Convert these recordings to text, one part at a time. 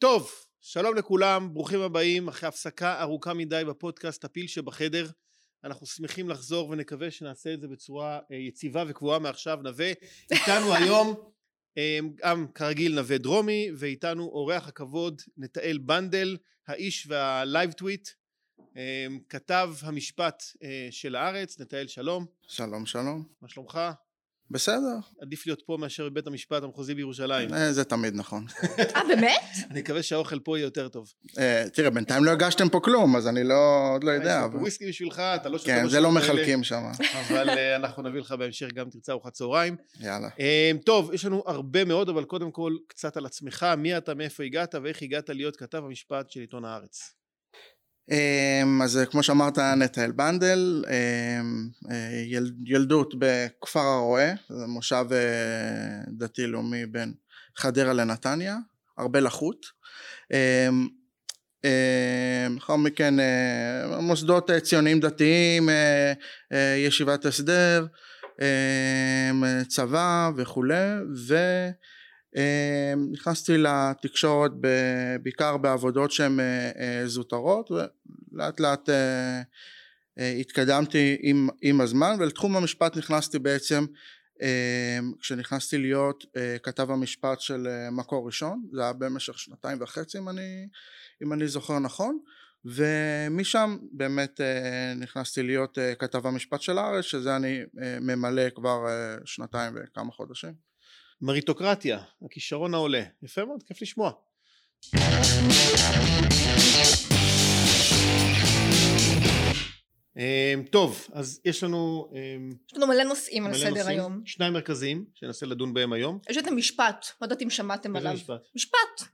טוב, שלום לכולם, ברוכים הבאים אחרי הפסקה ארוכה מדי בפודקאסט הפיל שבחדר. אנחנו שמחים לחזור ונקווה שנעשה את זה בצורה אה, יציבה וקבועה מעכשיו. נוה, איתנו היום אה, גם כרגיל נוה דרומי, ואיתנו אורח הכבוד נטעאל בנדל, האיש וה live tweet, אה, כתב המשפט של הארץ. נטעאל שלום. שלום שלום. מה שלומך? בסדר. עדיף להיות פה מאשר בבית המשפט המחוזי בירושלים. אה, זה תמיד נכון. אה, באמת? אני מקווה שהאוכל פה יהיה יותר טוב. אה, תראה, בינתיים לא הגשתם פה כלום, אז אני לא, עוד לא יודע. יש פה וויסקי בשבילך, אתה לא שותה כן, זה לא מחלקים שם. אבל אנחנו נביא לך בהמשך גם תרצה ארוחת צהריים. יאללה. טוב, יש לנו הרבה מאוד, אבל קודם כל קצת על עצמך, מי אתה, מאיפה הגעת, ואיך הגעת להיות כתב המשפט של עיתון הארץ. אמ, אז כמו שאמרת נטעאל בנדל, אמ, אה, ילדות בכפר הרועה, זה מושב אה, דתי לאומי בין חדרה לנתניה, הרבה לחות. אמ, לאחר מכן אה, מוסדות ציוניים דתיים, ישיבת הסדר, צבא וכולי, ו... נכנסתי לתקשורת בעיקר בעבודות שהן אה, אה, זוטרות ולאט לאט אה, התקדמתי עם, עם הזמן ולתחום המשפט נכנסתי בעצם כשנכנסתי להיות כתב המשפט של מקור ראשון זה היה במשך שנתיים וחצי אם אני, אם אני זוכר נכון ומשם באמת נכנסתי להיות כתב המשפט של הארץ שזה אני ממלא כבר שנתיים וכמה חודשים מריטוקרטיה, הכישרון העולה. יפה מאוד, כיף לשמוע. אמ, טוב, אז יש לנו... אמ, יש לנו מלא נושאים על סדר היום. שניים מרכזיים, שננסה לדון בהם היום. יש את המשפט, לא יודעת אם שמעתם עליו. איזה משפט? משפט,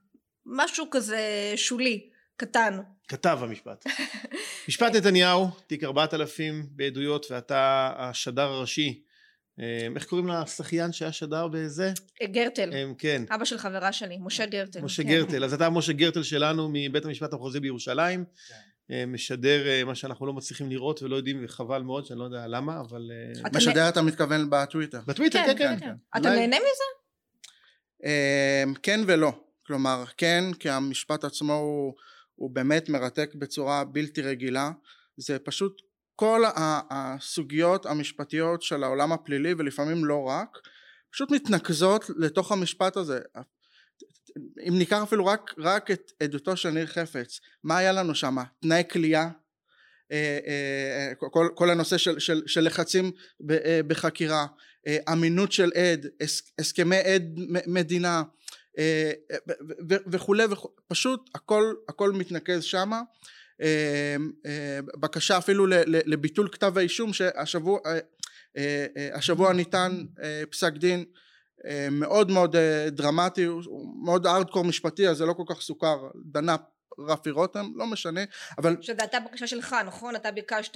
משהו כזה שולי, קטן. כתב המשפט. משפט נתניהו, תיק 4000 בעדויות, ואתה השדר הראשי איך קוראים לשחיין שהיה שדר בזה? גרטל. אמ, כן. אבא של חברה שלי, משה גרטל. משה כן. גרטל. אז אתה משה גרטל שלנו מבית המשפט המחוזי בירושלים. כן. אמ, משדר אה, מה שאנחנו לא מצליחים לראות ולא יודעים וחבל מאוד שאני לא יודע למה אבל אה, משדר אתה מתכוון בטוויטר בטוויטר כן כן, כן. אתה נהנה מזה? כן ולא כלומר כן כי המשפט עצמו הוא באמת מרתק בצורה בלתי רגילה זה פשוט כל הסוגיות המשפטיות של העולם הפלילי ולפעמים לא רק פשוט מתנקזות לתוך המשפט הזה. אם ניקח אפילו רק, רק את עדותו של ניר חפץ מה היה לנו שם תנאי כליאה? אה, אה, כל, כל הנושא של, של, של לחצים אה, בחקירה אמינות של עד הסכמי עד מדינה וכולי פשוט הכל הכל מתנקז שמה. אה, אה, בקשה אפילו לביטול כתב האישום שהשבוע אה, השבוע ניתן פסק דין מאוד מאוד דרמטי הוא מאוד ארדקור משפטי אז זה לא כל כך סוכר. דנה רפי רותם לא משנה אבל שזה הייתה בקשה שלך נכון? אתה ביקשת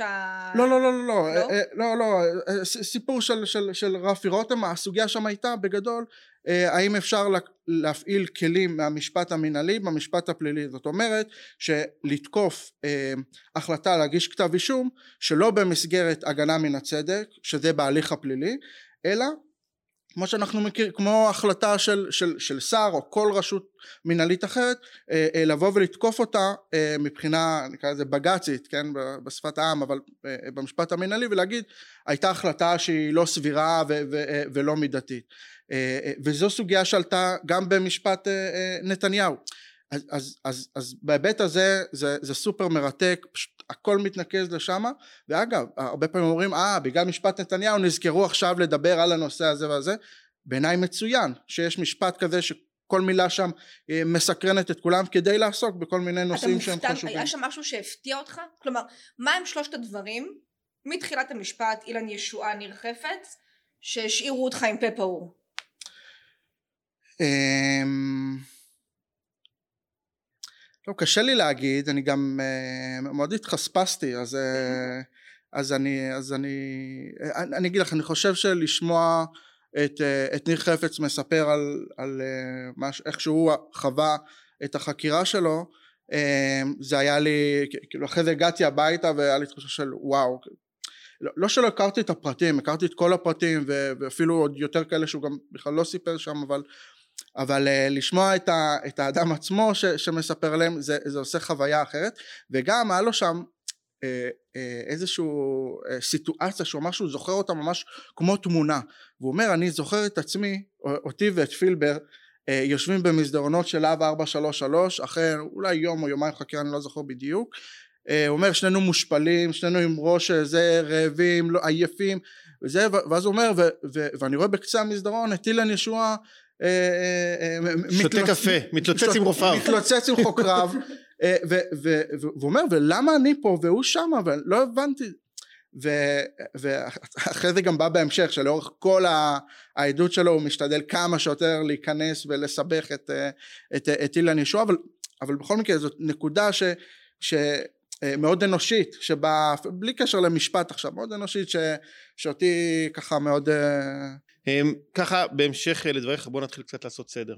לא לא לא לא לא לא, לא, לא סיפור של, של, של רפי רותם הסוגיה שם הייתה בגדול אה, האם אפשר להפעיל כלים מהמשפט המינהלי במשפט הפלילי? זאת אומרת שלתקוף אה, החלטה להגיש כתב אישום שלא במסגרת הגנה מן הצדק שזה בהליך הפלילי אלא כמו שאנחנו מכירים, כמו החלטה של, של, של שר או כל רשות מנהלית אחרת אה, אה, לבוא ולתקוף אותה אה, מבחינה נקרא לזה בג"צית כן בשפת העם אבל אה, במשפט המנהלי ולהגיד הייתה החלטה שהיא לא סבירה ו, ו, אה, ולא מידתית. אה, אה, וזו סוגיה שעלתה גם במשפט אה, אה, נתניהו אז, אז, אז, אז בהיבט הזה זה, זה סופר מרתק, פשוט הכל מתנקז לשם, ואגב, הרבה פעמים אומרים, אה, בגלל משפט נתניהו נזכרו עכשיו לדבר על הנושא הזה והזה, בעיניי מצוין שיש משפט כזה שכל מילה שם אה, מסקרנת את כולם כדי לעסוק בכל מיני נושאים שהם חשובים. היה שם משהו שהפתיע אותך? כלומר, מה הם שלושת הדברים מתחילת המשפט אילן ישועה ניר חפץ שהשאירו אותך עם פה פעור? אמ, לא, קשה לי להגיד, אני גם uh, מאוד התחספסתי, אז, uh, אז אני, אז אני, אני, אני אגיד לך, אני חושב שלשמוע את, את ניר חפץ מספר על, על מש, איך שהוא חווה את החקירה שלו, זה היה לי, כאילו אחרי זה הגעתי הביתה והיה לי תחושה של וואו, לא, לא שלא הכרתי את הפרטים, הכרתי את כל הפרטים ואפילו עוד יותר כאלה שהוא גם בכלל לא סיפר שם, אבל אבל uh, לשמוע את, ה, את האדם עצמו ש, שמספר להם זה, זה עושה חוויה אחרת. וגם היה לו שם uh, uh, איזושהי סיטואציה שהוא אמר שהוא זוכר אותה ממש כמו תמונה. והוא אומר אני זוכר את עצמי אותי ואת פילבר יושבים במסדרונות של להב 433 אחרי אולי יום או יומיים חקירה אני לא זוכר בדיוק. הוא אומר שנינו מושפלים שנינו עם ראש זה רעבים לא, עייפים. וזה ואז הוא אומר ו, ו, ואני רואה בקצה המסדרון את אילן ישוע אה, אה, אה, שותה קפה, מתלוצץ עם רופאיו. מתלוצץ עם חוקריו, והוא אומר, ולמה אני פה והוא שם, אבל לא הבנתי. ואחרי זה גם בא בהמשך שלאורך כל העדות שלו הוא משתדל כמה שיותר להיכנס ולסבך את, את, את אילן ישוע אבל, אבל בכל מקרה זאת נקודה ש, שמאוד אנושית שבה בלי קשר למשפט עכשיו מאוד אנושית ש, שאותי ככה מאוד ככה בהמשך לדבריך בוא נתחיל קצת לעשות סדר.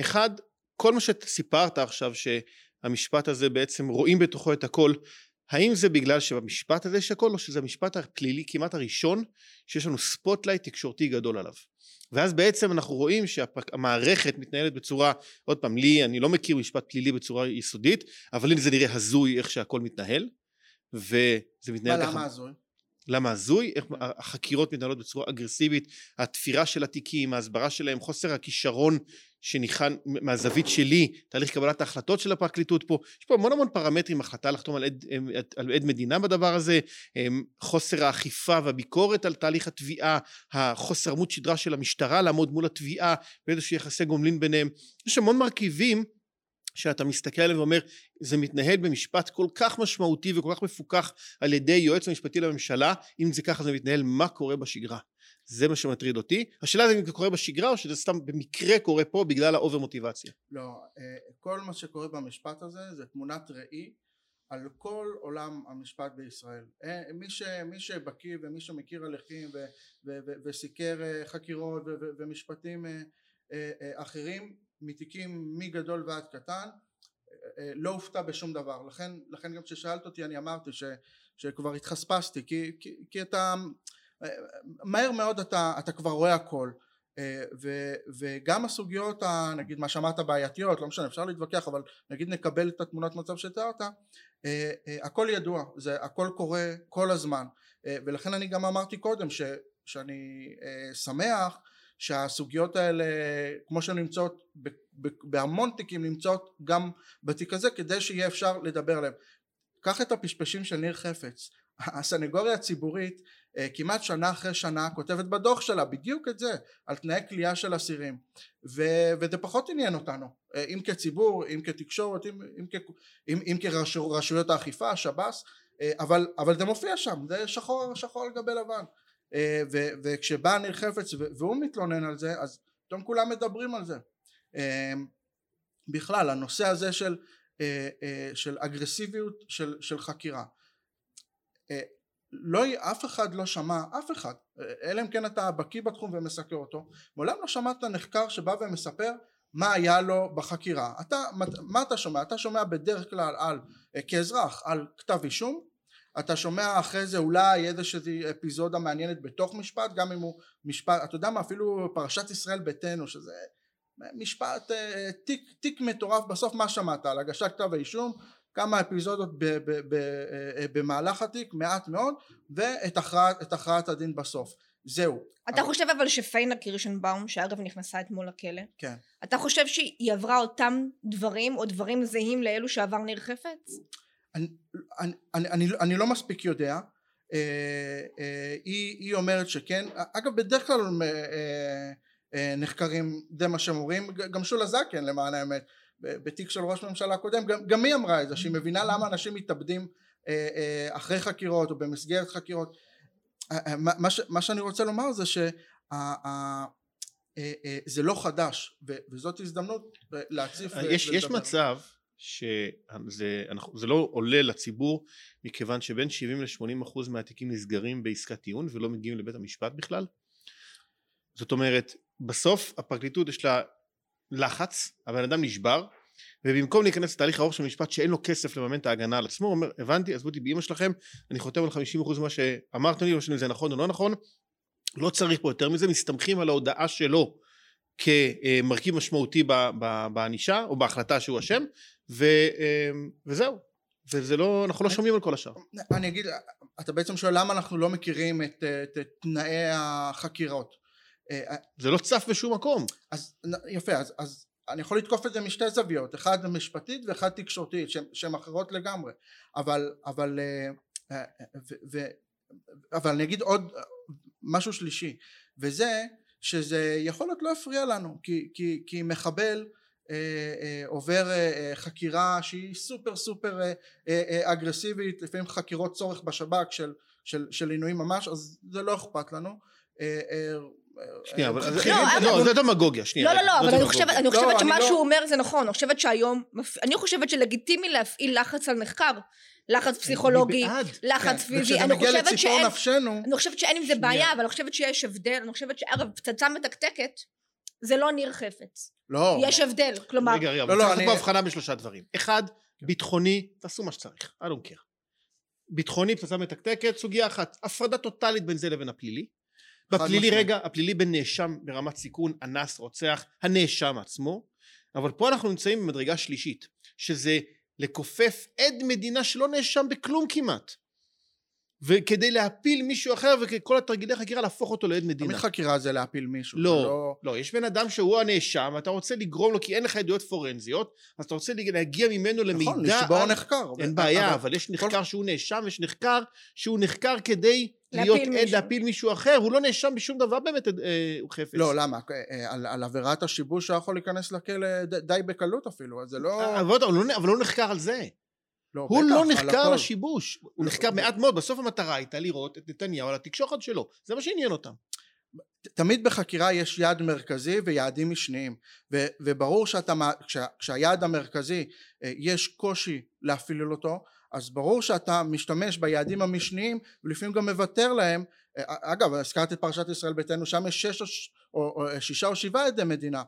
אחד, כל מה שסיפרת עכשיו שהמשפט הזה בעצם רואים בתוכו את הכל, האם זה בגלל שבמשפט הזה יש הכל או שזה המשפט הפלילי כמעט הראשון שיש לנו spotlight תקשורתי גדול עליו. ואז בעצם אנחנו רואים שהמערכת מתנהלת בצורה, עוד פעם, לי, אני לא מכיר משפט פלילי בצורה יסודית, אבל לי זה נראה הזוי איך שהכל מתנהל, וזה מתנהל ככה. מה למה הזוי? למה הזוי, איך החקירות מתנהלות בצורה אגרסיבית, התפירה של התיקים, ההסברה שלהם, חוסר הכישרון שניחן מהזווית שלי, תהליך קבלת ההחלטות של הפרקליטות פה, יש פה המון המון פרמטרים, החלטה לחתום על עד, על עד מדינה בדבר הזה, חוסר האכיפה והביקורת על תהליך התביעה, החוסר עמוד שדרה של המשטרה לעמוד מול התביעה ואיזשהו יחסי גומלין ביניהם, יש המון מרכיבים שאתה מסתכל עליהם ואומר זה מתנהל במשפט כל כך משמעותי וכל כך מפוקח על ידי יועץ המשפטי לממשלה אם זה ככה זה מתנהל מה קורה בשגרה זה מה שמטריד אותי השאלה זה אם זה קורה בשגרה או שזה סתם במקרה קורה פה בגלל ה over מוטיבציה לא אה, כל מה שקורה במשפט הזה זה תמונת ראי על כל עולם המשפט בישראל אה, מי, ש, מי שבקיא ומי שמכיר הליכים וסיקר אה, חקירות ומשפטים אחרים מתיקים מגדול ועד קטן אה, לא הופתע בשום דבר. לכן, לכן גם כששאלת אותי אני אמרתי ש, שכבר התחספסתי כי, כי, כי אתה אה, מהר מאוד אתה, אתה כבר רואה הכל. אה, ו, וגם הסוגיות נגיד מה שאמרת בעייתיות לא משנה אפשר להתווכח אבל נגיד נקבל את התמונת מצב שתיארת הכל ידוע זה הכל קורה כל הזמן. ולכן אני גם אמרתי קודם ש, שאני שמח שהסוגיות האלה כמו שהן נמצאות בהמון תיקים נמצאות גם בתיק הזה כדי שיהיה אפשר לדבר עליהם. קח את הפשפשים של ניר חפץ. הסנגוריה הציבורית אה, כמעט שנה אחרי שנה כותבת בדוח שלה בדיוק את זה על תנאי כליאה של אסירים. ו- וזה פחות עניין אותנו. אה, אם כציבור אם כתקשורת אם, אם, אם, אם כרשויות האכיפה שב"ס אה, אבל, אבל זה מופיע שם זה שחור שחור על גבי לבן אה, וכשבא ניר חפץ והוא מתלונן על זה אז פתאום כולם מדברים על זה אה, בכלל הנושא הזה של, אה, של אגרסיביות של, של חקירה לא, אף אחד לא שמע, אף אחד, אלא אם כן אתה בקיא בתחום ומסקר אותו, מעולם לא שמעת נחקר שבא ומספר מה היה לו בחקירה. אתה, מה אתה שומע? אתה שומע בדרך כלל על, כאזרח, על כתב אישום, אתה שומע אחרי זה אולי איזושהי אפיזודה מעניינת בתוך משפט גם אם הוא משפט אתה יודע מה אפילו פרשת ישראל ביתנו שזה משפט אה, תיק, תיק מטורף בסוף מה שמעת על הגשת כתב האישום כמה אפיזודות ב, ב, ב, אה, במהלך התיק מעט מאוד ואת הכרעת, הכרעת הדין בסוף זהו. אתה אבל... חושב אבל שפיינה קירשנבאום שאגב נכנסה אתמול לכלא כן. אתה חושב שהיא עברה אותם דברים או דברים זהים לאלו שעבר ניר חפץ? אני, אני, אני, אני לא מספיק יודע. אה, אה, היא, היא אומרת שכן. אגב בדרך כלל אה, נחקרים זה מה שהם אומרים. גם שולה זקן למען האמת בתיק של ראש ממשלה קודם גם, גם היא אמרה את זה שהיא מבינה למה אנשים מתאבדים אחרי חקירות או במסגרת חקירות. מה, ש, מה שאני רוצה לומר זה שזה לא חדש וזאת הזדמנות להציף יש, יש מצב שזה לא עולה לציבור מכיוון שבין 70 ל-80 אחוז מהתיקים נסגרים בעסקת טיעון ולא מגיעים לבית המשפט בכלל. זאת אומרת בסוף הפרקליטות יש לה לחץ הבן אדם נשבר ובמקום להיכנס לתהליך ארוך של משפט שאין לו כסף לממן את ההגנה על עצמו הוא אומר הבנתי עזבו אותי באמא שלכם אני חותם על 50 אחוז ממה שאמרתם לי לא משנה אם זה נכון או לא נכון לא צריך פה יותר מזה מסתמכים על ההודעה שלו כמרכיב משמעותי בענישה או בהחלטה שהוא אשם, ו- וזהו. וזה לא, אנחנו לא שומעים על כל השאר. אני אגיד, אתה בעצם שואל למה אנחנו לא מכירים את, את, את תנאי החקירות. אה, זה לא צף בשום מקום. אז יפה, אז, אז אני יכול לתקוף את זה משתי זוויות, אחד משפטית ואחד תקשורתית, שהן אחרות לגמרי, אבל, אבל, אה, אה, ו, ו, אבל אני אגיד עוד משהו שלישי, וזה שזה יכול להיות לא הפריע לנו, כי, כי, כי מחבל אה, אה, עובר אה, חקירה שהיא סופר סופר אגרסיבית, לפעמים חקירות צורך בשב"כ של, של, של עינויים ממש, אז זה לא אכפת לנו. שנייה, אבל לא, זה דמגוגיה, שנייה. לא, לא, לא, אבל אני חושבת לא, שמה שהוא אומר זה נכון, אני חושבת שהיום, אני חושבת שלגיטימי להפעיל לחץ על נחקר. לחץ פסיכולוגי, לחץ כן, פיזי, אני חושבת שאין, אני חושבת שאין עם זה בעיה, אבל אני חושבת שיש הבדל, אני חושבת שאגב פצצה מתקתקת זה לא ניר חפץ. לא. יש הבדל, כלומר... רגע, רגע, לא, לא, צריך פה הבחנה בשלושה דברים. אחד, ביטחוני, תעשו מה שצריך, I don't care. ביטחוני, פצצה מתקתקת, סוגיה אחת, הפרדה טוטאלית בין זה לבין הפלילי. בפלילי רגע, הפלילי בין נאשם ברמת סיכון, אנס, רוצח, הנאשם עצמו, אבל פה אנחנו נמצאים במדרגה שלישית, שזה לכופף עד מדינה שלא נאשם בכלום כמעט. וכדי להפיל מישהו אחר וכל התרגילי חקירה להפוך אותו לעד מדינה. תמיד חקירה זה להפיל מישהו. לא, לא, לא, יש בן אדם שהוא הנאשם ואתה רוצה לגרום לו כי אין לך עדויות פורנזיות אז אתה רוצה להגיע ממנו למידע. נכון, לשבור על... נחקר. אין בעיה, אבל, אבל יש נחקר כל... שהוא נאשם ויש נחקר שהוא נחקר כדי להיות עד להפיל מישהו אחר, הוא לא נאשם בשום דבר באמת, אה, הוא חפץ. לא, למה? אה, על, על עבירת השיבוש הוא יכול להיכנס לכלא די בקלות אפילו, אז זה לא... אה, אבל, אבל, לא, אבל לא נחקר על זה. לא, הוא בטח, לא נחקר על השיבוש, הוא נחקר מעט מאוד, בסוף המטרה הייתה לראות את נתניהו על התקשורת שלו, זה מה שעניין אותם. תמיד בחקירה יש יעד מרכזי ויעדים משניים. ו, וברור שאתה, כשה, כשהיעד המרכזי יש קושי להפעיל אותו אז ברור שאתה משתמש ביעדים המשניים ולפעמים גם מוותר להם. אגב הזכרת את פרשת ישראל ביתנו שם יש שש או, או, או שישה או שבעה עדי מדינה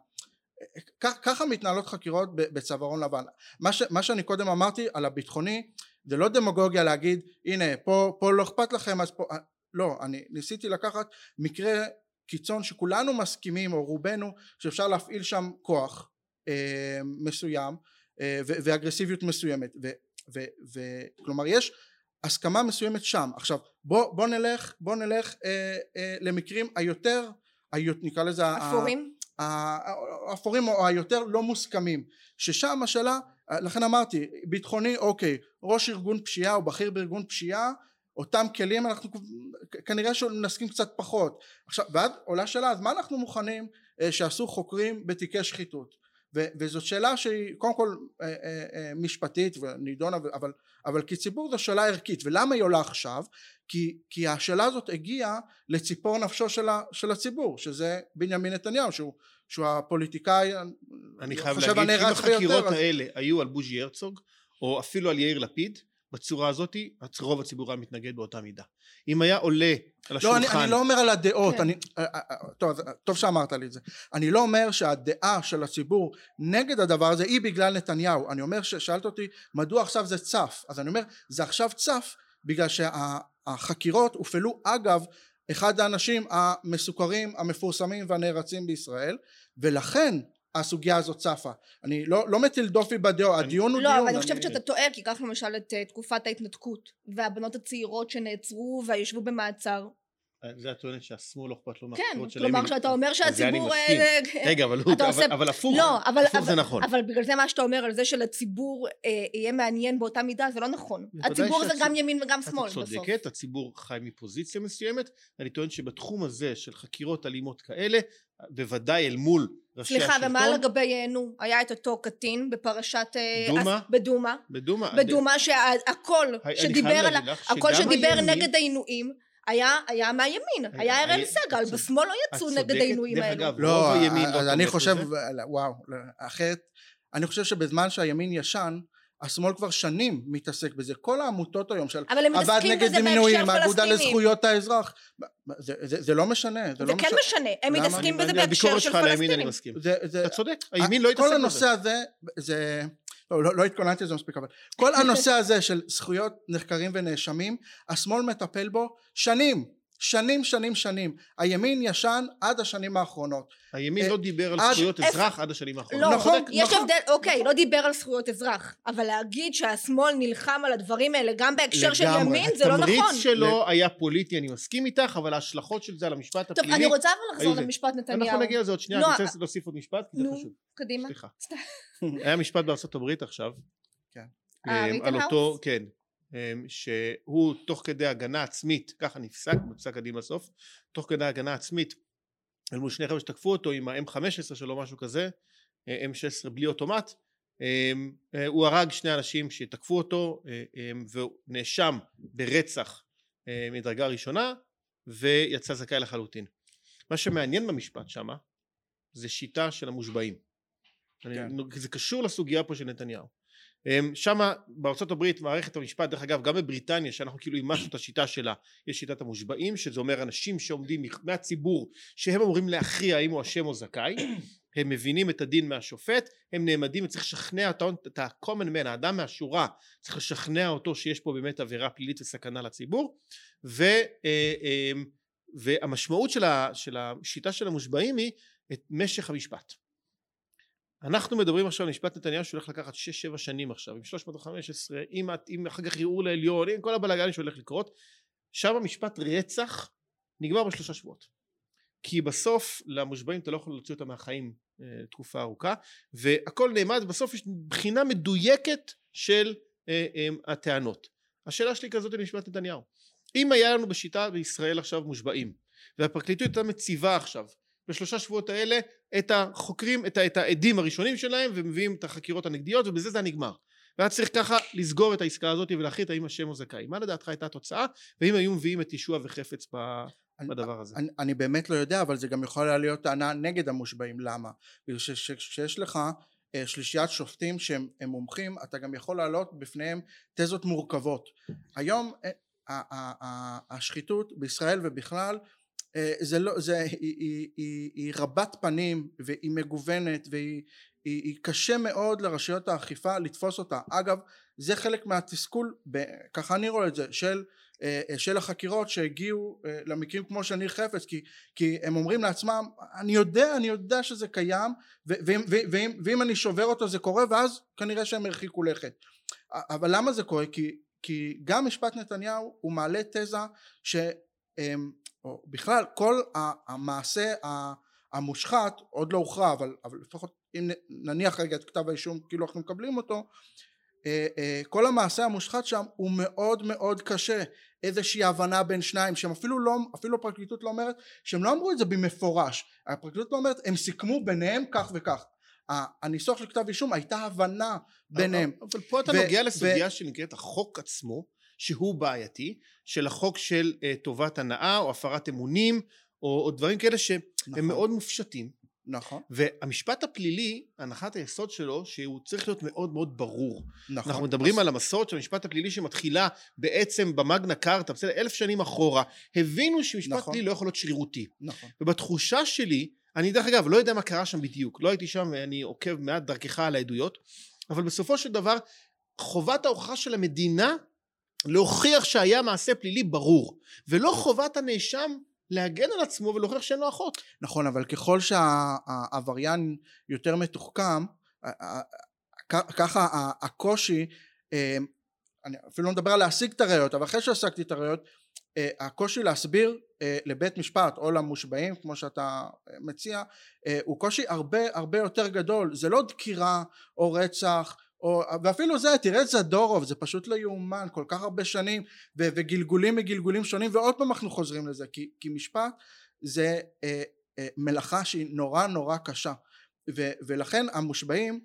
ככה מתנהלות חקירות בצווארון לבן. מה, ש, מה שאני קודם אמרתי על הביטחוני זה לא דמגוגיה להגיד הנה פה, פה לא אכפת לכם אז פה לא אני ניסיתי לקחת מקרה קיצון שכולנו מסכימים או רובנו שאפשר להפעיל שם כוח אה, מסוים אה, ואגרסיביות מסוימת. וכלומר יש הסכמה מסוימת שם. עכשיו בוא, בוא נלך בוא נלך אה, אה, למקרים היותר נקרא לזה אפורים האפורים או היותר לא מוסכמים ששם השאלה לכן אמרתי ביטחוני אוקיי ראש ארגון פשיעה או בכיר בארגון פשיעה אותם כלים אנחנו כנראה שנסכים קצת פחות. עכשיו ואז עולה שאלה אז מה אנחנו מוכנים אה, שעשו חוקרים בתיקי שחיתות ו- וזאת שאלה שהיא קודם כל אה, אה, אה, משפטית ונידונה אבל, אבל כציבור זו שאלה ערכית ולמה היא עולה עכשיו? כי, כי השאלה הזאת הגיעה לציפור נפשו של, ה- של הציבור שזה בנימין נתניהו שהוא, שהוא הפוליטיקאי אני חייב להגיד שאם החקירות האלה אז... היו על בוז'י הרצוג או אפילו על יאיר לפיד בצורה הזאת רוב הציבור היה מתנגד באותה מידה. אם היה עולה על השולחן לא, אני, אני לא אומר על הדעות כן. אני, אה, אה, אה, טוב, טוב שאמרת לי את זה. אני לא אומר שהדעה של הציבור נגד הדבר הזה היא בגלל נתניהו. אני אומר ששאלת אותי מדוע עכשיו זה צף? אז אני אומר זה עכשיו צף בגלל שהחקירות הופעלו אגב אחד האנשים המסוכרים המפורסמים והנערצים בישראל ולכן הסוגיה הזאת צפה. אני לא, לא מטיל דופי בדעות, הדיון הוא לא, דיון. לא, אבל אני חושבת שאתה טועה, כי קח למשל את uh, תקופת ההתנתקות, והבנות הצעירות שנעצרו וישבו במעצר. אה, זה את טוענת שהשמאל לא אכפת לו מהחקירות של הימין. כן, כלומר שאתה אומר שהציבור... אה, רגע, אבל, אבל, הפוך, לא, הפוך זה נכון. אבל בגלל זה מה שאתה אומר על זה שלציבור יהיה מעניין באותה מידה, זה לא נכון. הציבור זה גם ימין וגם שמאל בסוף. את צודקת, הציבור חי מפוזיציה מסוימת, אני טוען שבתחום הזה של חקירות אלימות כאלה, בוודאי אל מול ראשי סליחה, השלטון. סליחה, ומה לגבי, נו, היה את אותו קטין בפרשת... אה, דומה? אס, בדומה. בדומה. בדומה שהקול שדיבר, על, הקול שדיבר הימין, נגד העינויים היה, היה מהימין, היה אראל סגל, בשמאל לא יצאו נגד העינויים האלו. דרך אגב, לא, רוב הימין לא אני חושב, וואו, אחרת, אני חושב שבזמן שהימין ישן, השמאל כבר שנים מתעסק בזה. כל העמותות היום של הוועד נגד מינויים האגודה לזכויות האזרח. זה, זה, זה לא, לא משנה זה, זה לא כן משנה, משנה. הם מתעסקים בזה בהקשר של פלסטינים. אתה צודק הימין לא התעסק בזה. כל הנושא הזה זה לא, לא, לא התכוננתי לזה מספיק אבל כל הנושא הזה של זכויות נחקרים ונאשמים השמאל מטפל בו שנים שנים שנים שנים. הימין ישן עד השנים האחרונות. הימין אה, לא דיבר על זכויות אזרח עד השנים האחרונות. לא, נכון, יש נכון. הבדל, אוקיי, לא דיבר על זכויות אזרח אבל להגיד שהשמאל נלחם על הדברים האלה גם בהקשר של ימין זה לא נכון. התמריץ שלו היה פוליטי אני מסכים איתך אבל ההשלכות של זה על המשפט הפלילי טוב אני רוצה אבל לחזור למשפט נתניהו. אנחנו נגיע לזה עוד שנייה אני רוצה להוסיף עוד משפט נו, קדימה. סליחה. היה משפט בארצות הברית עכשיו כן. אה, על אותו, כן שהוא תוך כדי הגנה עצמית, ככה נפסק בפסק הדין בסוף, תוך כדי הגנה עצמית אל מול שני חבר'ה שתקפו אותו עם ה-M15 שלו משהו כזה, אה, M16 בלי אוטומט, אמ, אה, הוא הרג שני אנשים שתקפו אותו אה, אמ, והוא נאשם ברצח מדרגה ראשונה ויצא זכאי לחלוטין. מה שמעניין במשפט שמה זה שיטה של המושבעים. כן. זה קשור לסוגיה פה של נתניהו. אמ, שמה בארצות הברית מערכת המשפט דרך אגב גם בבריטניה שאנחנו כאילו אימצנו את השיטה שלה יש שיטת המושבעים שזה אומר אנשים שעומדים מהציבור שהם אמורים להכריע האם הוא אשם או זכאי. הם מבינים את הדין מהשופט הם נעמדים וצריך לשכנע את ה-common man האדם מהשורה צריך לשכנע אותו שיש פה באמת עבירה פלילית וסכנה לציבור. ו, אה, אמ, והמשמעות של השיטה של המושבעים היא את משך המשפט אנחנו מדברים עכשיו על משפט נתניהו שהולך לקחת 6-7 שנים עכשיו עם 315 עם, עם אחר כך ערעור לעליון עם כל הבלאגן שהולך לקרות שם המשפט רצח נגמר בשלושה שבועות. כי בסוף למושבעים אתה לא יכול להוציא אותם מהחיים אה, תקופה ארוכה והכל נעמד בסוף יש בחינה מדויקת של אה, אה, הטענות. השאלה שלי כזאת למשפט נתניהו. אם היה לנו בשיטה בישראל עכשיו מושבעים והפרקליטות הייתה מציבה עכשיו בשלושה שבועות האלה את החוקרים, את, את העדים הראשונים שלהם ומביאים את החקירות הנגדיות ובזה זה נגמר. והיה צריך ככה לסגור את העסקה הזאת ולהחליט האם השם הוא זכאי. מה לדעתך הייתה התוצאה ואם היו מביאים את ישוע וחפץ בדבר הזה? אני, אני באמת לא יודע אבל זה גם יכול היה להיות טענה נגד המושבעים למה? בגלל שכשיש לך אה, שלישיית שופטים שהם מומחים אתה גם יכול להעלות בפניהם תזות מורכבות. היום אה, השחיתות בישראל ובכלל זה לא, זה, היא, היא, היא, היא רבת פנים והיא מגוונת והיא היא, היא קשה מאוד לרשויות האכיפה לתפוס אותה. אגב זה חלק מהתסכול ככה אני רואה את זה של, אה, של החקירות שהגיעו אה, למקרים כמו של ניר חפץ כי, כי הם אומרים לעצמם אני יודע אני יודע שזה קיים ואם, ואם, ואם אני שובר אותו זה קורה ואז כנראה שהם הרחיקו לכת. אבל למה זה קורה? כי, כי גם משפט נתניהו הוא מעלה תזה ש או בכלל כל המעשה המושחת עוד לא הוכרע אבל, אבל לפחות אם נניח רגע את כתב האישום כאילו אנחנו מקבלים אותו אה, אה, כל המעשה המושחת שם הוא מאוד מאוד קשה. איזושהי הבנה בין שניים שהם אפילו לא אפילו הפרקליטות לא אומרת שהם לא אמרו את זה במפורש. הפרקליטות לא אומרת הם סיכמו ביניהם כך וכך. הניסוח של כתב אישום הייתה הבנה ביניהם. אבל פה אתה נוגע לסוגיה שנקראת החוק עצמו שהוא בעייתי של החוק של uh, טובת הנאה או הפרת אמונים או, או דברים כאלה שהם נכון. מאוד מופשטים. נכון. והמשפט הפלילי הנחת היסוד שלו שהוא צריך להיות מאוד מאוד ברור. נכון. אנחנו מדברים אז... על המסורת של המשפט הפלילי שמתחילה בעצם במגנה קארטה בסדר? אלף שנים אחורה. הבינו שמשפט נכון. פלילי לא יכול להיות שרירותי. נכון. ובתחושה שלי אני דרך אגב לא יודע מה קרה שם בדיוק לא הייתי שם ואני עוקב מעט דרכך על העדויות אבל בסופו של דבר חובת ההוכחה של המדינה להוכיח שהיה מעשה פלילי ברור ולא חובת הנאשם להגן על עצמו ולהוכיח שאין לו אחות. נכון אבל ככל שהעבריין יותר מתוחכם ככה הקושי אה, אני אפילו לא מדבר על להשיג את הראיות אבל אחרי שהשגתי את הראיות אה, הקושי להסביר אה, לבית משפט או למושבעים כמו שאתה מציע הוא קושי הרבה הרבה יותר גדול זה לא דקירה או רצח או, ואפילו זה תראה את זדורוב זה פשוט לא יאומן כל כך הרבה שנים ו, וגלגולים מגלגולים שונים ועוד פעם אנחנו חוזרים לזה כי, כי משפט זה אה, אה, מלאכה שהיא נורא נורא קשה ו, ולכן המושבעים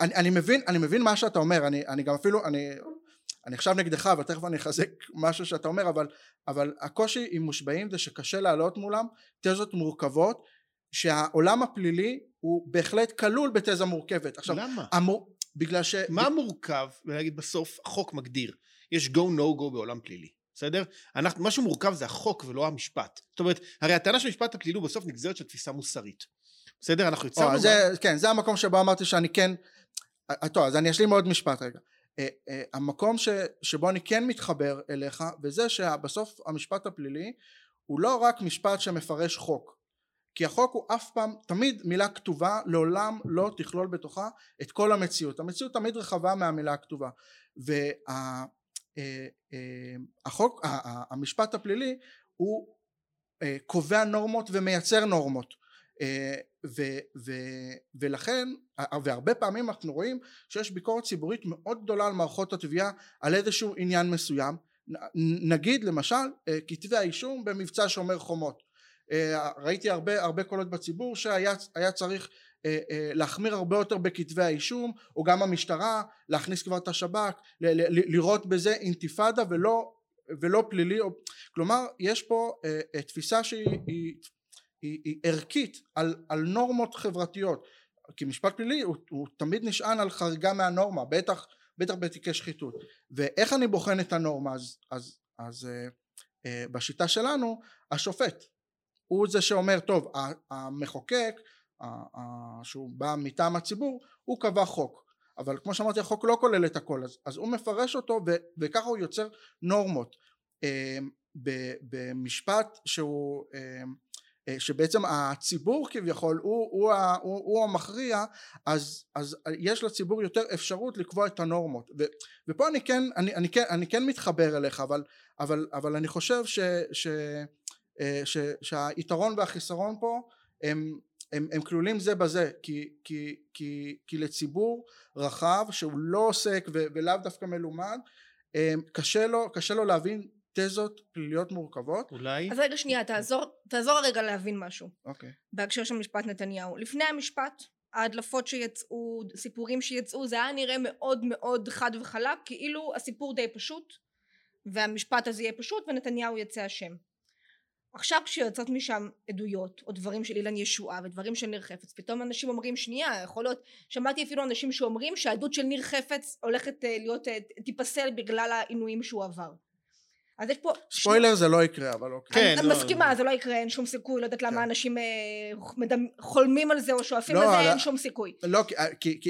אני, אני מבין אני מבין מה שאתה אומר אני, אני גם אפילו אני אני עכשיו נגדך ותכף אני אחזק משהו שאתה אומר אבל, אבל הקושי עם מושבעים זה שקשה לעלות מולם תזות מורכבות שהעולם הפלילי הוא בהחלט כלול בתזה מורכבת. עכשיו, למה? המור... בגלל ש... מה מורכב, ולהגיד בסוף, החוק מגדיר, יש go no go בעולם פלילי, בסדר? אנחנו, מה שמורכב זה החוק ולא המשפט. זאת אומרת, הרי הטענה של משפט הפלילי הוא בסוף נגזרת של תפיסה מוסרית. בסדר? אנחנו יצרנו... זה, מה... כן, זה המקום שבו אמרתי שאני כן... אה, אה, טוב, אז אני אשלים עוד משפט רגע. Uh, uh, המקום ש, שבו אני כן מתחבר אליך, וזה שבסוף המשפט הפלילי הוא לא רק משפט שמפרש חוק כי החוק הוא אף פעם תמיד מילה כתובה לעולם לא תכלול בתוכה את כל המציאות. המציאות תמיד רחבה מהמילה הכתובה. והחוק וה, אה, אה, המשפט הפלילי הוא אה, קובע נורמות ומייצר נורמות. ו, ו, ולכן והרבה פעמים אנחנו רואים שיש ביקורת ציבורית מאוד גדולה על מערכות התביעה על איזשהו עניין מסוים. נגיד למשל כתבי האישום במבצע שומר חומות ראיתי הרבה הרבה קולות בציבור שהיה צריך להחמיר הרבה יותר בכתבי האישום או גם המשטרה להכניס כבר את השב"כ לראות בזה אינתיפאדה ולא ולא פלילי כלומר יש פה תפיסה שהיא היא, היא, היא ערכית על, על נורמות חברתיות. כי משפט פלילי הוא, הוא תמיד נשען על חריגה מהנורמה בטח בטח בתיקי שחיתות. ואיך אני בוחן את הנורמה? אז, אז, אז אה, אה, בשיטה שלנו השופט הוא זה שאומר טוב המחוקק שהוא בא מטעם הציבור הוא קבע חוק. אבל כמו שאמרתי החוק לא כולל את הכל אז, אז הוא מפרש אותו ו, וככה הוא יוצר נורמות. אה, במשפט שהוא אה, שבעצם הציבור כביכול הוא, הוא, הוא, הוא המכריע אז, אז יש לציבור יותר אפשרות לקבוע את הנורמות. ו, ופה אני כן, אני, אני, כן, אני כן מתחבר אליך אבל, אבל, אבל אני חושב ש, ש, אה, ש, שהיתרון והחיסרון פה הם, הם, הם כלולים זה בזה כי, כי, כי, כי לציבור רחב שהוא לא עוסק ו, ולאו דווקא מלומד קשה לו, קשה לו להבין תזות פליליות מורכבות. אולי? אז רגע שנייה, תעזור, תעזור רגע להבין משהו. אוקיי. Okay. בהקשר של משפט נתניהו. לפני המשפט, ההדלפות שיצאו, סיפורים שיצאו, זה היה נראה מאוד מאוד חד וחלק, כאילו הסיפור די פשוט, והמשפט הזה יהיה פשוט, ונתניהו יצא אשם. עכשיו כשיוצאות משם עדויות או דברים של אילן ישועה ודברים של ניר חפץ פתאום אנשים אומרים שנייה יכול להיות שמעתי אפילו אנשים שאומרים שהעדות של ניר חפץ הולכת אה, להיות אה, תיפסל בגלל העינויים שהוא עבר אז יש פה... ספוילר זה לא יקרה, אבל אוקיי. כן. אני לא, מסכימה, לא. זה לא יקרה, אין שום סיכוי, לא יודעת למה כן. אנשים אה, חולמים על זה או שואפים לא, על זה, אין שום סיכוי. לא,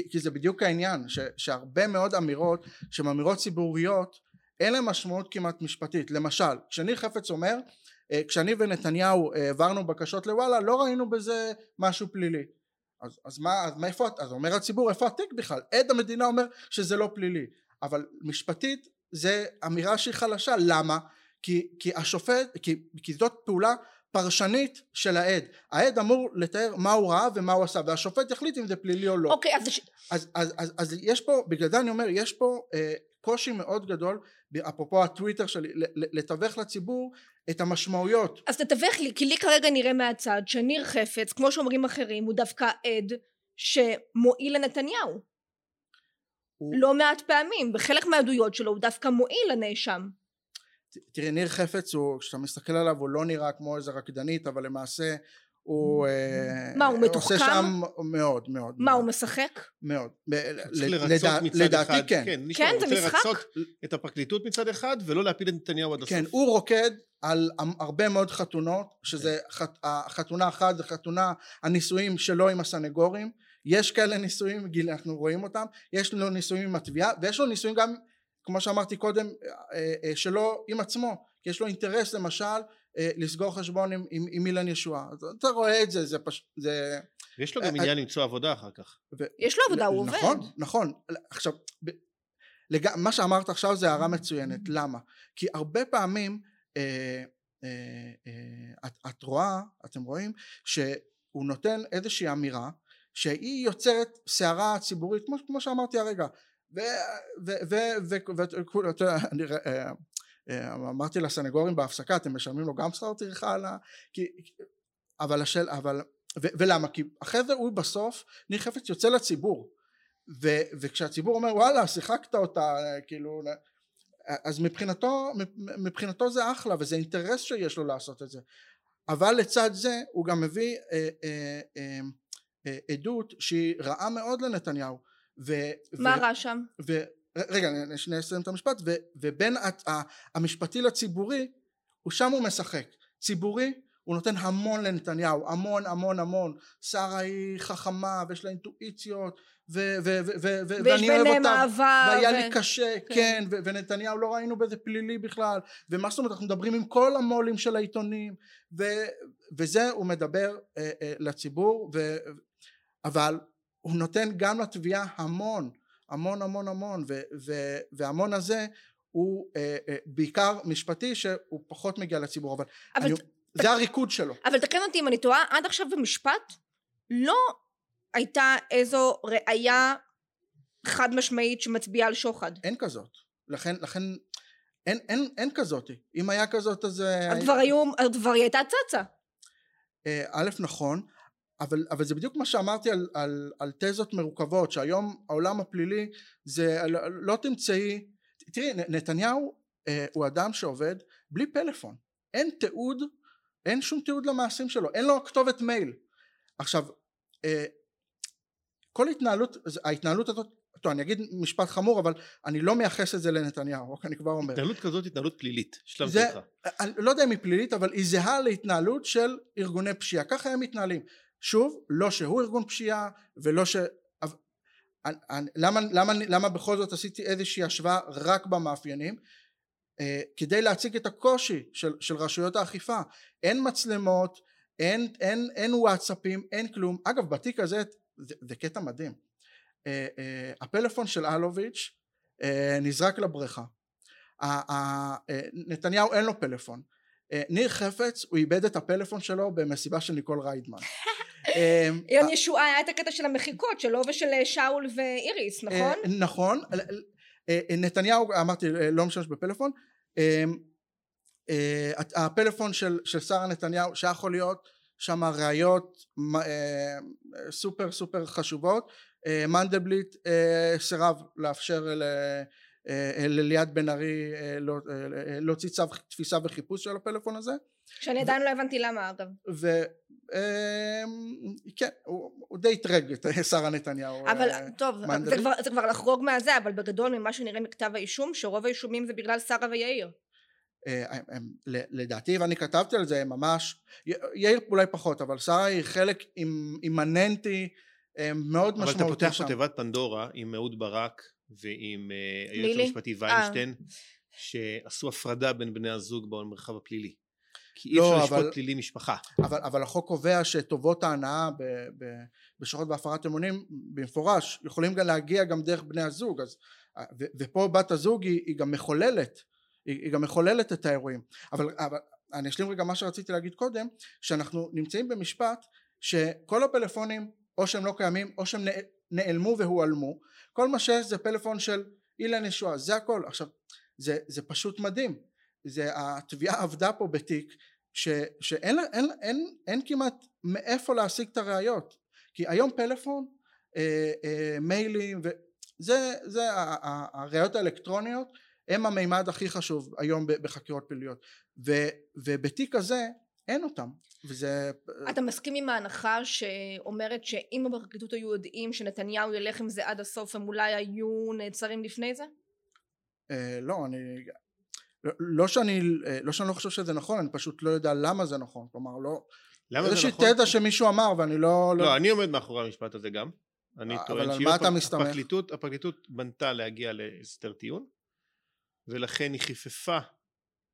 כי זה בדיוק העניין, שהרבה מאוד אמירות, שהן אמירות ציבוריות, אין להן משמעות כמעט משפטית. למשל, כשניר חפץ אומר, כשאני ונתניהו אה, העברנו בקשות לוואלה, לא ראינו בזה משהו פלילי. אז, אז מה, אז מאיפה, אז אומר הציבור, איפה התיק בכלל? עד המדינה אומר שזה לא פלילי. אבל משפטית זה אמירה שהיא חלשה, למה? כי, כי השופט, כי, כי זאת פעולה פרשנית של העד. העד אמור לתאר מה הוא ראה ומה הוא עשה, והשופט יחליט אם זה פלילי או לא. אוקיי, אז... אז, אז, אז, אז יש פה, בגלל זה אני אומר, יש פה אה, קושי מאוד גדול, אפרופו הטוויטר שלי, לתווך לציבור את המשמעויות. אז תתווך לי, כי לי כרגע נראה מהצד שניר חפץ, כמו שאומרים אחרים, הוא דווקא עד שמועיל לנתניהו. הוא... לא מעט פעמים, בחלק מהעדויות שלו הוא דווקא מועיל לנאשם. תראי ניר חפץ הוא, כשאתה מסתכל עליו הוא לא נראה כמו איזה רקדנית אבל למעשה הוא אה, מה הוא מתוחכם? עושה שם מאוד מאוד מה הוא משחק? מאוד. לדעתי כן. כן, כן זה משחק? רוצה לרצות את הפרקליטות מצד אחד ולא להפיל את נתניהו עד הסוף. כן הוא רוקד על הרבה מאוד חתונות שזה כן. חתונה אחת זה חתונה הנישואים שלו עם הסנגורים. יש כאלה ניסויים, אנחנו רואים אותם, יש לו ניסויים עם התביעה ויש לו ניסויים גם כמו שאמרתי קודם אה, אה, שלו עם עצמו כי יש לו אינטרס למשל לסגור חשבון עם, עם, עם אילן ישועה אתה רואה את זה זה פשוט זה יש לו גם עניין למצוא עבודה אחר כך ו... יש לו עבודה הוא נכון, עובד נכון נכון עכשיו לג... מה שאמרת עכשיו זה הערה מצוינת למה כי הרבה פעמים אה, אה, אה, את, את רואה אתם רואים שהוא נותן איזושהי אמירה שהיא יוצרת סערה ציבורית כמו, כמו שאמרתי הרגע ואמרתי לסנגורים בהפסקה אתם משלמים לו גם שכר טרחה על ה... כי, אבל השאל אבל ו, ולמה כי זה הוא בסוף ניר חפץ יוצא לציבור ו, וכשהציבור אומר וואלה שיחקת אותה כאילו אז מבחינתו מבחינתו זה אחלה וזה אינטרס שיש לו לעשות את זה אבל לצד זה הוא גם מביא אה, אה, אה, אה, עדות שהיא רעה מאוד לנתניהו. ו, מה ו, רע שם? ו, רגע, אני שנייה אסיים את המשפט, ו, ובין המשפטי לציבורי, הוא שם הוא משחק. ציבורי, הוא נותן המון לנתניהו, המון המון המון. שרה היא חכמה ויש לה אינטואיציות, ו- ו- ו- ואני אוהב אותה, והיה ו... לי קשה, כן, כן ו- ונתניהו לא ראינו בזה פלילי בכלל, ומה זאת אומרת, אנחנו מדברים עם כל המו"לים של העיתונים, ו- וזה הוא מדבר אה, אה, לציבור, ו- אבל הוא נותן גם לתביעה המון, המון המון המון, ו- ו- והמון הזה הוא אה, אה, בעיקר משפטי שהוא פחות מגיע לציבור, אבל, אבל אני, ת... זה הריקוד שלו. אבל תקן אותי אם אני טועה, עד עכשיו במשפט לא הייתה איזו ראייה חד משמעית שמצביעה על שוחד. אין כזאת. לכן, לכן אין, אין, אין כזאת. אם היה כזאת אז... אה, כבר היו, כבר היא הייתה צצה. אה, א', נכון, אבל, אבל זה בדיוק מה שאמרתי על, על, על תזות מרוכבות, שהיום העולם הפלילי זה לא, לא תמצאי, תראי נתניהו אה, הוא אדם שעובד בלי פלאפון, אין תיעוד, אין שום תיעוד למעשים שלו, אין לו כתובת מייל. עכשיו אה, כל התנהלות, ההתנהלות הזאת, טוב אני אגיד משפט חמור אבל אני לא מייחס את זה לנתניהו, רק אני כבר אומר. התנהלות כזאת התנהלות פלילית, שלב זה, אני לא יודע אם היא פלילית אבל היא זהה להתנהלות של ארגוני פשיעה, ככה הם מתנהלים. שוב, לא שהוא ארגון פשיעה ולא ש... למה, למה, למה בכל זאת עשיתי איזושהי השוואה רק במאפיינים? אה, כדי להציג את הקושי של, של רשויות האכיפה. אין מצלמות, אין, אין, אין וואטסאפים, אין כלום. אגב, בתיק הזה זה, זה קטע מדהים. אה, אה, הפלאפון של אלוביץ' נזרק לבריכה. נתניהו אין לו פלאפון. ניר חפץ הוא איבד את הפלאפון שלו במסיבה של ניקול ריידמן. יום ישועה היה את הקטע של המחיקות שלו ושל שאול ואיריס נכון? נכון. נתניהו אמרתי לא משמש בפלאפון. הפלאפון של שרה נתניהו שהיה יכול להיות שם ראיות אה, סופר סופר חשובות. אה, מנדלבליט אה, סירב לאפשר לליאת בן ארי להוציא צו תפיסה וחיפוש של הפלאפון הזה. שאני עדיין לא הבנתי למה אגב וכן הוא, הוא די אתרג את שרה נתניהו אבל טוב זה כבר, זה כבר לחרוג מהזה אבל בגדול ממה שנראה מכתב האישום שרוב האישומים זה בגלל שרה ויאיר אה, הם, הם, לדעתי ואני כתבתי על זה הם ממש יאיר אולי פחות אבל שרה היא חלק אימננטי אה, מאוד משמעותי שם. אבל אתה פותח פה תיבת פנדורה עם אהוד ברק ועם אה, היועץ המשפטי ויינשטיין שעשו הפרדה בין בני הזוג במרחב הפלילי. כי אי לא, אפשר לשפוט פלילי משפחה. אבל, אבל החוק קובע שטובות ההנאה בשוחד והפרת אמונים במפורש יכולים גם להגיע גם דרך בני הזוג אז, ו, ופה בת הזוג היא, היא גם מחוללת היא, היא גם מחוללת את האירועים. אבל, אבל אני אשלים רגע מה שרציתי להגיד קודם שאנחנו נמצאים במשפט שכל הפלאפונים או שהם לא קיימים או שהם נעלמו והועלמו כל מה שיש זה פלאפון של אילן ישועה זה הכל. עכשיו זה, זה פשוט מדהים זה התביעה עבדה פה בתיק ש, שאין אין, אין, אין, אין כמעט מאיפה להשיג את הראיות כי היום פלאפון אה, אה, מיילים וזה זה הראיות האלקטרוניות הם המימד הכי חשוב היום בחקירות פליליות ו, ובתיק הזה אין אותם וזה אתה מסכים עם ההנחה שאומרת שאם בפרקליטות היו יודעים שנתניהו ילך עם זה עד הסוף הם אולי היו נעצרים לפני זה? אה, לא אני לא, שאני לא שאני לא חושב שזה נכון אני פשוט לא יודע למה זה נכון כלומר לא למה זה נכון? איזושהי תזה שמישהו אמר ואני לא לא, לא אני עומד מאחורי המשפט הזה גם אני טוען שהפרקליטות בנתה להגיע להסדר טיעון ולכן היא חיפפה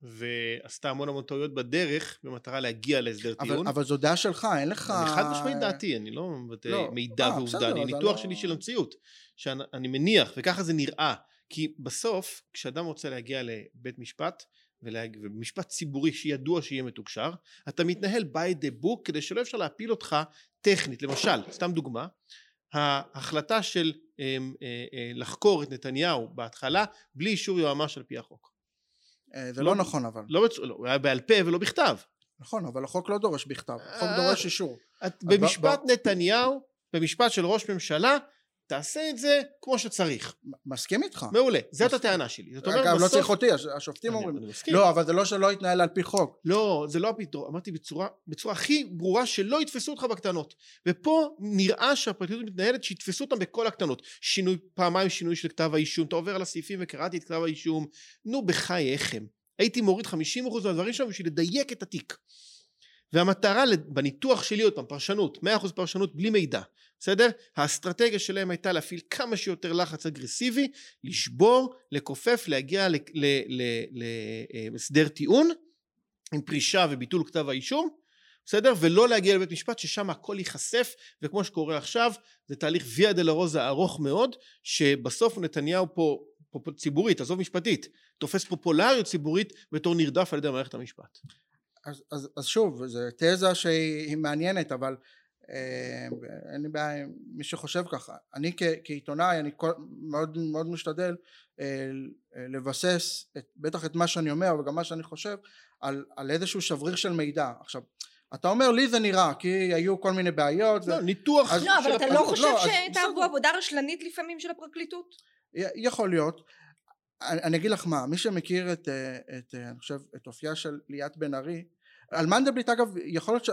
ועשתה המון המון טעויות בדרך במטרה להגיע להסדר אבל, טיעון. אבל זו דעה שלך, אין לך... אני חד משמעית דעתי, אני לא מבטא לא. מידע אה, ועובדה, אני ניתוח לא... שלי של המציאות, שאני מניח, וככה זה נראה, כי בסוף כשאדם רוצה להגיע לבית משפט, ומשפט ציבורי שידוע שיהיה מתוקשר, אתה מתנהל by the book כדי שלא אפשר להפיל אותך טכנית, למשל, סתם דוגמה, ההחלטה של אמ, אה, אה, לחקור את נתניהו בהתחלה בלי אישור יועמ"ש על פי החוק. אה, זה לא, לא נכון אבל. לא, לא, הוא היה בעל פה ולא בכתב. נכון אבל החוק לא דורש בכתב, החוק דורש אישור. במשפט נתניהו, במשפט של ראש ממשלה תעשה את זה כמו שצריך. מסכים איתך. מעולה, זאת הטענה שלי. זאת אומרת, בסוף... לא צריך אותי, השופטים אומרים. אני מסכים. לא, אבל זה לא שלא יתנהל על פי חוק. לא, זה לא הפתרון. אמרתי בצורה, בצורה הכי ברורה שלא יתפסו אותך בקטנות. ופה נראה שהפרקליטות מתנהלת שיתפסו אותם בכל הקטנות. שינוי, פעמיים שינוי של כתב האישום. אתה עובר על הסעיפים וקראתי את כתב האישום. נו, בחייכם. הייתי מוריד 50% מהדברים שם בשביל לדייק את התיק. והמטרה בניתוח שלי, עוד פעם, פרשנות, 100% פרשנות בלי מידע, בסדר? האסטרטגיה שלהם הייתה להפעיל כמה שיותר לחץ אגרסיבי, לשבור, לכופף, להגיע להסדר טיעון עם פרישה וביטול כתב האישום, בסדר? ולא להגיע לבית משפט ששם הכל ייחשף, וכמו שקורה עכשיו, זה תהליך ויה דלרוזה ארוך מאוד, שבסוף נתניהו פה, פה, פה ציבורית, עזוב משפטית, תופס פופולריות ציבורית בתור נרדף על ידי מערכת המשפט. אז, אז, אז שוב, זו תזה שהיא מעניינת, אבל אה, אין לי בעיה עם מי שחושב ככה. אני כ, כעיתונאי, אני כל, מאוד, מאוד משתדל אה, לבסס את, בטח את מה שאני אומר וגם מה שאני חושב על, על איזשהו שבריר של מידע. עכשיו, אתה אומר לי זה נראה כי היו כל מיני בעיות לא, ניתוח לא אבל אתה לא חושב לא, שהייתה עבודה רשלנית לפעמים של הפרקליטות? יכול להיות אני, אני אגיד לך מה מי שמכיר את, אה, את אני חושב את אופייה של ליאת בן ארי על מנדלבליט אגב יכול להיות ש...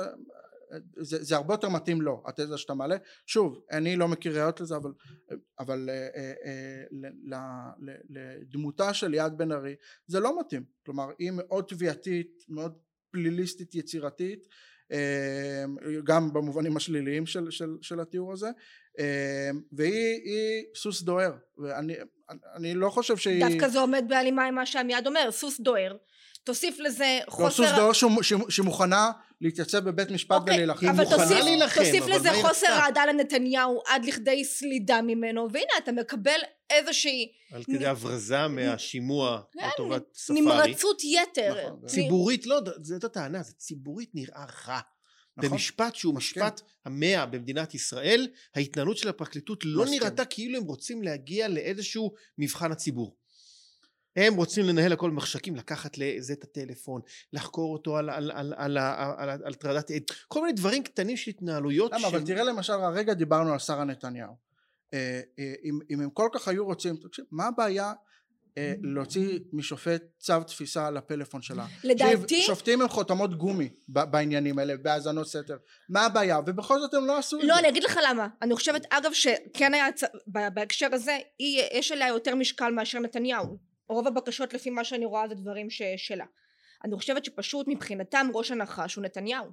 זה, זה הרבה יותר מתאים לו התזה שאתה מעלה. שוב אני לא מכיר ראיות לזה אבל, אבל אה, אה, אה, לדמותה של ליאת בן ארי זה לא מתאים. כלומר היא מאוד תביעתית מאוד פליליסטית יצירתית אמ, גם במובנים השליליים של, של, של התיאור הזה אמ, והיא סוס דוהר. ואני אני לא חושב שהיא דווקא זה עומד בהלימה עם מה שעמיעד אומר סוס דוהר תוסיף לזה חוסר... לא, סוס דוהר שמוכנה להתייצב בבית משפט okay, אוקיי, ולהילחם. אבל תוסיף, להילחם, תוסיף אבל לזה חוסר אהדה לנתניהו עד לכדי סלידה ממנו, והנה אתה מקבל איזושהי... על כדי הברזה מהשימוע כן, לטובת ספארי. נמרצות יתר. נכון, ציבורית, לא, זאת הטענה, זה ציבורית נראה רע. נכון. במשפט שהוא משפט המאה במדינת ישראל, ההתנהלות של הפרקליטות לא נראתה כאילו הם רוצים להגיע לאיזשהו מבחן הציבור. הם רוצים לנהל הכל במחשכים, לקחת לזה את הטלפון, לחקור אותו על, על, על, על, על, על הטרדת עד, כל מיני דברים קטנים של התנהלויות. למה, ש... אבל תראה למשל, הרגע דיברנו על שרה נתניהו. אה, אה, אם, אם הם כל כך היו רוצים, תקשיב, מה הבעיה אה, להוציא משופט צו תפיסה על הפלפון שלה. לדעתי... שופטים הם חותמות גומי בעניינים האלה, בהאזנות סתר. מה הבעיה? ובכל זאת הם לא עשו את לא, זה. לא, אני אגיד לך למה. אני חושבת, אגב, שכן היה, בהקשר הזה, יש עליה יותר משקל מאשר נתניהו. רוב הבקשות לפי מה שאני רואה זה דברים שלה. אני חושבת שפשוט מבחינתם ראש הנחש הוא נתניהו.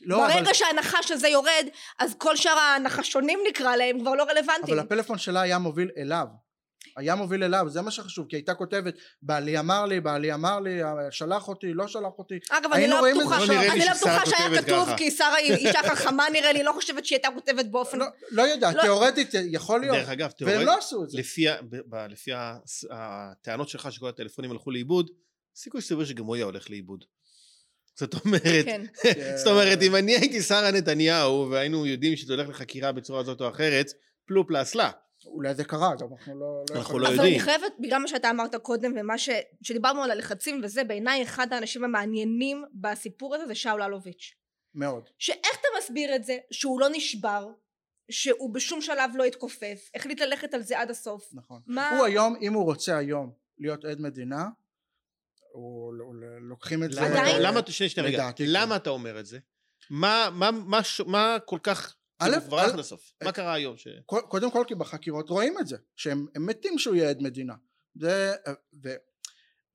לא, ברגע אבל... שהנחש הזה יורד אז כל שאר הנחשונים נקרא להם כבר לא רלוונטיים. אבל הפלאפון שלה היה מוביל אליו. היה מוביל אליו זה מה שחשוב כי הייתה כותבת בעלי אמר לי בעלי אמר לי שלח אותי לא שלח אותי. אגב אני לא בטוחה אני לא בטוחה שהיה כתוב כי שרה היא אישה חכמה נראה לי? לא חושבת שהיא הייתה כותבת באופן לא, לא יודע לא... תיאורטית יכול להיות. דרך אגב תיאורטית והם לא עשו את זה. לפי, לפי הטענות שלך שכל הטלפונים הלכו לאיבוד סיכוי סביר שגם הוא היה הולך לאיבוד. זאת אומרת, כן. זאת אומרת, אם אני הייתי שרה נתניהו והיינו יודעים שזה הולך לחקירה בצורה זאת או אחרת, פלופ לאסלה. אולי זה קרה, גם אנחנו לא, לא אנחנו לא יודעים. אבל אני חייבת, בגלל מה שאתה אמרת קודם ומה ש... שדיברנו על הלחצים וזה, בעיניי אחד האנשים המעניינים בסיפור הזה זה שאול אלוביץ'. מאוד. שאיך אתה מסביר את זה שהוא לא נשבר, שהוא בשום שלב לא התכופף, החליט ללכת על זה עד הסוף. נכון. מה... הוא היום, אם הוא רוצה היום להיות עד מדינה, הוא לוקחים את זה... עדיין? למה, שנייה, שנייה, רגע, למה אתה אומר את זה? מה, מה, מה, מה כל כך א', כבר הלך לסוף. מה קרה היום? ש... קודם כל כי בחקירות רואים את זה, שהם מתים שהוא יהיה עד מדינה. זה... ו...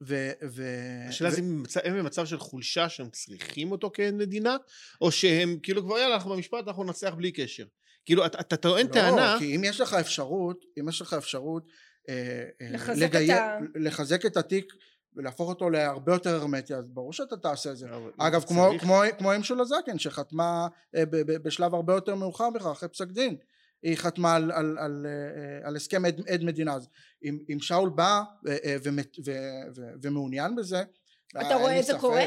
ו... ו... השאלה זה אם הם במצב של חולשה שהם צריכים אותו כעד מדינה, או שהם כאילו כבר יאללה אנחנו במשפט אנחנו ננצח בלי קשר. כאילו אתה טוען לא, טענה... לא, כי אם יש לך אפשרות, אם יש לך אפשרות אה, אה, לחזק, לגי... את ה... לחזק את התיק ולהפוך אותו להרבה יותר הרמטי אז ברור שאתה תעשה את זה. אגב כמו, כמו, כמו עם שולה זקן שחתמה אה, ב, ב, בשלב הרבה יותר מאוחר בכלל אחרי פסק דין היא חתמה על, על, על, אה, על הסכם עד, עד מדינה. אז אם, אם שאול בא ו, אה, ו, ו, ו, ומעוניין בזה אתה רואה את זה קורה?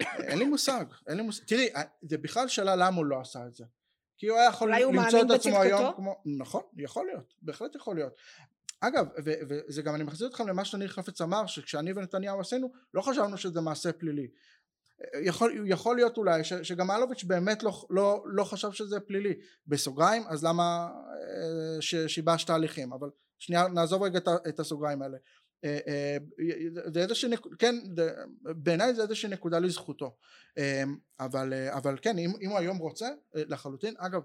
אין לי מושג אין לי מושג. תראי זה בכלל שאלה למה הוא לא עשה את זה. כי הוא היה יכול למצוא את עצמו היום כמו נכון יכול להיות בהחלט יכול להיות אגב וזה גם אני מחזיר אתכם למה שניר חפץ אמר שכשאני ונתניהו עשינו לא חשבנו שזה מעשה פלילי. יכול, יכול להיות אולי ש, שגם אלוביץ' באמת לא, לא, לא חשב שזה פלילי. בסוגריים אז למה אה, שיבש תהליכים? אבל שנייה נעזוב רגע את הסוגריים האלה. אה, אה, זה איזושהי נקודה, כן, בעיניי זה איזושהי נקודה לזכותו. אבל, אבל כן אם, אם הוא היום רוצה לחלוטין. אגב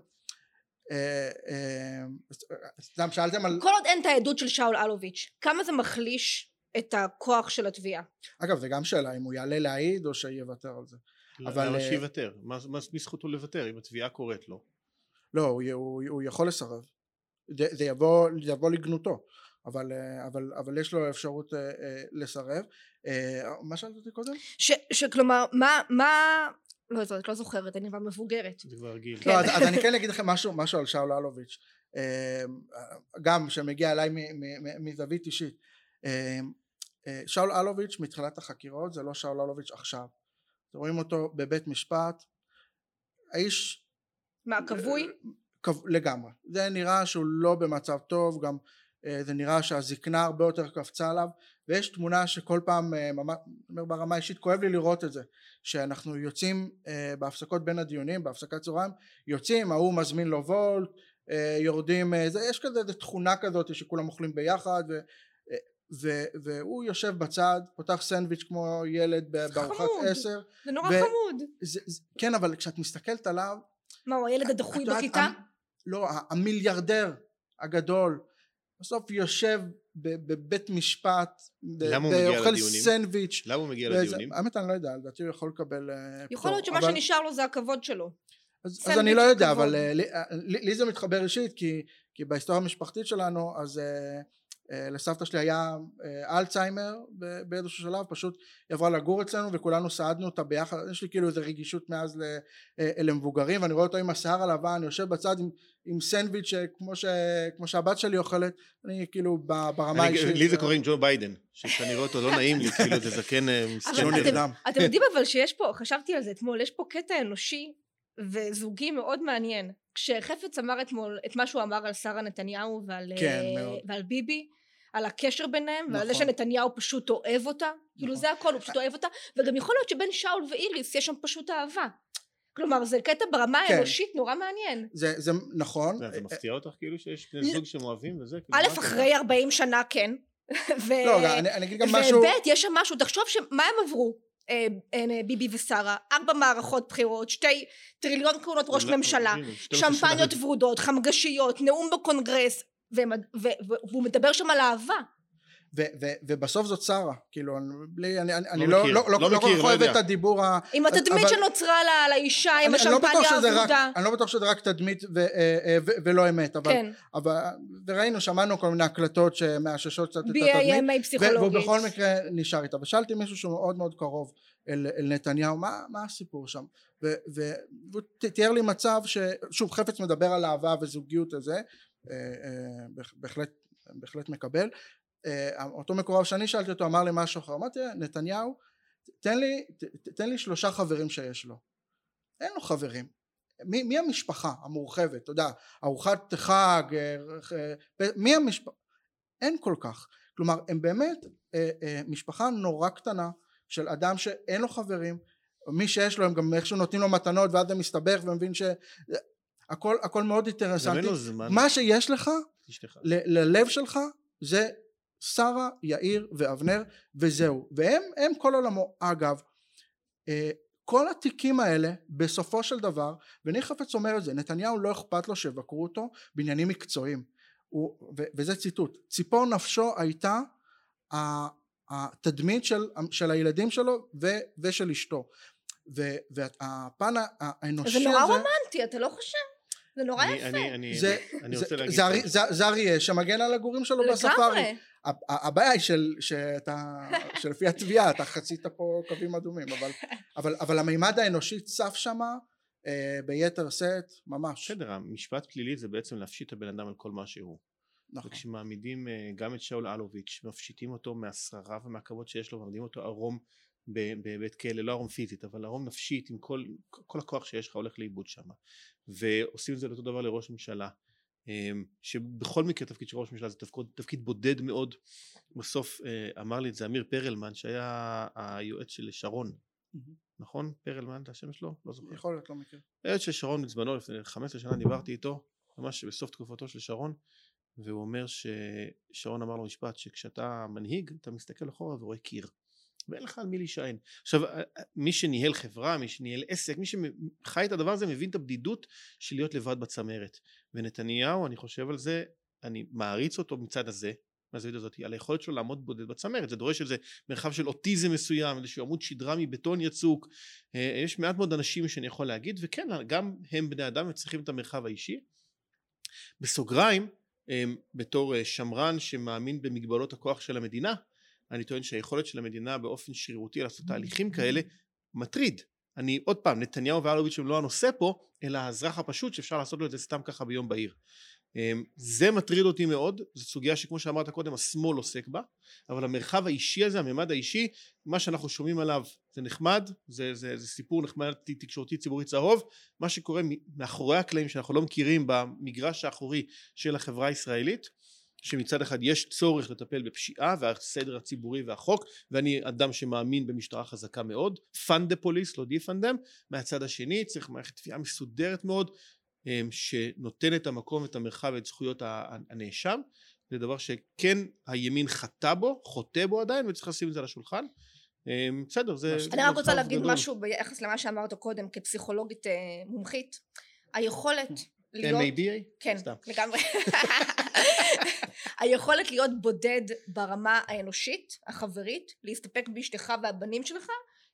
סתם שאלתם על... כל עוד אין את העדות של שאול אלוביץ', כמה זה מחליש את הכוח של התביעה? אגב, זה גם שאלה אם הוא יעלה להעיד או שיוותר על זה. אבל... למה שיוותר? מה, זכותו לוותר אם התביעה קוראת לו? לא, הוא, הוא, הוא יכול לסרב. זה, זה, יבוא, זה יבוא לגנותו. אבל, אה, אבל, אבל יש לו אפשרות אה, אה, לסרב. מה שאלת אותי קודם? ש, שכלומר, מה, מה, לא יודעת, לא זוכרת, אני כבר מבוגרת. זה כבר גיל. לא, אז, אז אני כן אגיד לכם משהו, משהו על שאול אלוביץ', גם שמגיע אליי מזווית אישית. שאול אלוביץ' מתחילת החקירות זה לא שאול אלוביץ' עכשיו. אתם רואים אותו בבית משפט, האיש... מה, כבוי? לגמרי. זה נראה שהוא לא במצב טוב, גם אה, זה נראה שהזקנה הרבה יותר קפצה עליו ויש תמונה שכל פעם, אה, אומר ברמה אישית, כואב לי לראות את זה שאנחנו יוצאים אה, בהפסקות בין הדיונים, בהפסקת צהריים, יוצאים, ההוא מזמין לו וולט, יורדים, זה, יש כזה איזה תכונה כזאת שכולם אוכלים ביחד ו, ו, והוא יושב בצד, פותח סנדוויץ' כמו ילד בארוחת עשר. זה נורא ו, חמוד. זה, זה, כן, אבל כשאת מסתכלת עליו... מה, הוא הילד הדחוי בכיתה? לא, המיליארדר הגדול בסוף יושב בבית משפט, ואוכל סנדוויץ'. למה הוא מגיע לדיונים? האמת אני לא יודע, לדעתי הוא יכול לקבל פטור. אה, יכול להיות שמה שנשאר לו זה הכבוד שלו. אז, אז אני לא יודע, אבל אה, לי, אה, לי, לי זה מתחבר אישית, כי, כי בהיסטוריה המשפחתית שלנו, אז לסבתא שלי היה אה, אלצהיימר באיזשהו שלב פשוט היא עברה לגור אצלנו וכולנו סעדנו אותה ביחד יש לי כאילו איזה רגישות מאז אה, למבוגרים ואני רואה אותו עם השיער הלבן יושב בצד עם, עם סנדוויץ' כמו, ש, כמו שהבת שלי אוכלת אני כאילו ברמה האישית לי זה קורה עם ג'ו ביידן שכשאני רואה אותו לא נעים לי כאילו זה זקן מסכן נרדם. אתם יודעים אבל שיש פה חשבתי על זה אתמול יש פה קטע אנושי וזוגי מאוד מעניין כשחפץ אמר אתמול את מה שהוא אמר על שרה נתניהו ועל, כן, ועל ביבי על הקשר ביניהם נכון. ועל זה נכון. שנתניהו פשוט אוהב אותה כאילו, נכון. כאילו זה הכל הוא פשוט אוהב אותה וגם יכול להיות שבין שאול ואיריס יש שם פשוט אהבה כלומר זה קטע ברמה כן. האנושית נורא מעניין זה, זה נכון זה, זה מפתיע אותך כאילו שיש בני זוג שהם אוהבים וזה כאילו, א' אחרי 40 שנה כן ו... לא, אני, אני אגיד גם משהו וב' יש שם משהו תחשוב שמה הם עברו אה, אה, ביבי ושרה ארבע מערכות בחירות שתי טריליון כהונות ראש לא, ממשלה שמפניות ורודות חמגשיות נאום בקונגרס והוא מדבר שם על אהבה. ובסוף זאת שרה, כאילו, בלי, אני, אני לא, לא, לא, לא, לא כל כך אוהב את הדיבור ה... עם התדמית שנוצרה לאישה, עם השמפניה האבודה. אני לא בטוח שזה רק תדמית אה, אה, ולא אמת, אבל, כן. אבל, וראינו, שמענו כל מיני הקלטות שמאששות קצת את התדמית, BAMA פסיכולוגית, והוא בכל מקרה נשאר איתה, ושאלתי מישהו שהוא מאוד מאוד קרוב אל, אל נתניהו, מה, מה הסיפור שם? והוא תיאר לי מצב ששוב חפץ מדבר על אהבה וזוגיות וזה, אה, אה, בהחלט, בהחלט מקבל אה, אותו מקורב שאני שאלתי אותו אמר לי משהו אחר אמרתי נתניהו תן לי, תן לי שלושה חברים שיש לו. אין לו חברים. מי, מי המשפחה המורחבת? אתה יודע ארוחת חג מי המשפחה אין כל כך. כלומר הם באמת משפחה נורא קטנה של אדם שאין לו חברים מי שיש לו הם גם איכשהו נותנים לו מתנות ואז זה מסתבך ומבין ש... הכל, הכל מאוד אינטרסנטי. מה שיש לך, ללב שלך, זה שרה, יאיר ואבנר, וזהו. והם הם כל עולמו. אגב, אה, כל התיקים האלה, בסופו של דבר, ואני חפץ אומר את זה, נתניהו לא אכפת לו שיבקרו אותו בעניינים מקצועיים. הוא, ו, וזה ציטוט. ציפור נפשו הייתה התדמית של, של הילדים שלו ו, ושל אשתו. והפן האנושי הזה... זה נורא רומנטי, אתה לא חושב? זה נורא יפה. אני, זה, אני רוצה להגיד... זה, זה, זה אריה שמגן על הגורים שלו בספארי. הבעיה היא של, שאתה, שלפי התביעה אתה חצית פה קווים אדומים, אבל, אבל, אבל המימד האנושי צף שמה אה, ביתר שאת, ממש. בסדר, המשפט פלילי זה בעצם להפשיט את הבן אדם על כל מה שהוא. נכון. וכשמעמידים אה, גם את שאול אלוביץ', מפשיטים אותו מהשררה ומהכבוד שיש לו, מעמידים אותו ערום בבית כלא, לא ערום פיזית, אבל ערום נפשית עם כל, כל הכוח שיש לך הולך לאיבוד שם. ועושים את זה לאותו דבר לראש ממשלה. אמ, שבכל מקרה תפקיד של ראש ממשלה זה תפקיד, תפקיד בודד מאוד. בסוף אה, אמר לי את זה אמיר פרלמן שהיה היועץ של שרון. נכון? פרלמן זה השם שלו? לא זוכר. יכול להיות, לא מכיר. היועץ של שרון בזמנו לפני 15 שנה דיברתי איתו, ממש בסוף תקופתו של שרון, והוא אומר ששרון אמר לו משפט שכשאתה מנהיג אתה מסתכל אחורה ורואה קיר. ואין לך על מי להישען. עכשיו, אה, אה, מי שניהל חברה, מי שניהל עסק, מי שחי את הדבר הזה מבין את הבדידות של להיות לבד בצמרת. ונתניהו, אני חושב על זה, אני מעריץ אותו מצד הזה, מהזווית הזאת, על היכולת שלו לעמוד בודד בצמרת, זה דורש איזה מרחב של אוטיזם מסוים, איזשהו עמוד שדרה מבטון יצוק, אה, יש מעט מאוד אנשים שאני יכול להגיד, וכן, גם הם בני אדם וצריכים את המרחב האישי. בסוגריים, בתור שמרן שמאמין במגבלות הכוח של המדינה, אני טוען שהיכולת של המדינה באופן שרירותי לעשות תהליכים כאלה מטריד. אני עוד פעם, נתניהו ואלוביץ' הם לא הנושא פה, אלא האזרח הפשוט שאפשר לעשות לו את זה סתם ככה ביום בהיר. אמ, זה מטריד אותי מאוד, זו סוגיה שכמו שאמרת קודם השמאל עוסק בה, אבל המרחב האישי הזה, הממד האישי, מה שאנחנו שומעים עליו זה נחמד, זה, זה, זה סיפור נחמד תקשורתי ציבורי צהוב, מה שקורה מאחורי הקלעים שאנחנו לא מכירים במגרש האחורי של החברה הישראלית, שמצד אחד יש צורך לטפל בפשיעה והסדר הציבורי והחוק ואני אדם שמאמין במשטרה חזקה מאוד fund the police לא defund them מהצד השני צריך מערכת תביעה מסודרת מאוד אמ, שנותן את המקום ואת המרחב ואת זכויות הנאשם. זה דבר שכן הימין חטא בו חוטא בו עדיין וצריך לשים את זה על השולחן. אמ, בסדר זה אני רק רוצה להגיד משהו ביחס למה שאמרת קודם כפסיכולוגית אה, מומחית. היכולת להיות... MABA? כן, לגמרי. היכולת להיות בודד ברמה האנושית, החברית, להסתפק באשתך והבנים שלך,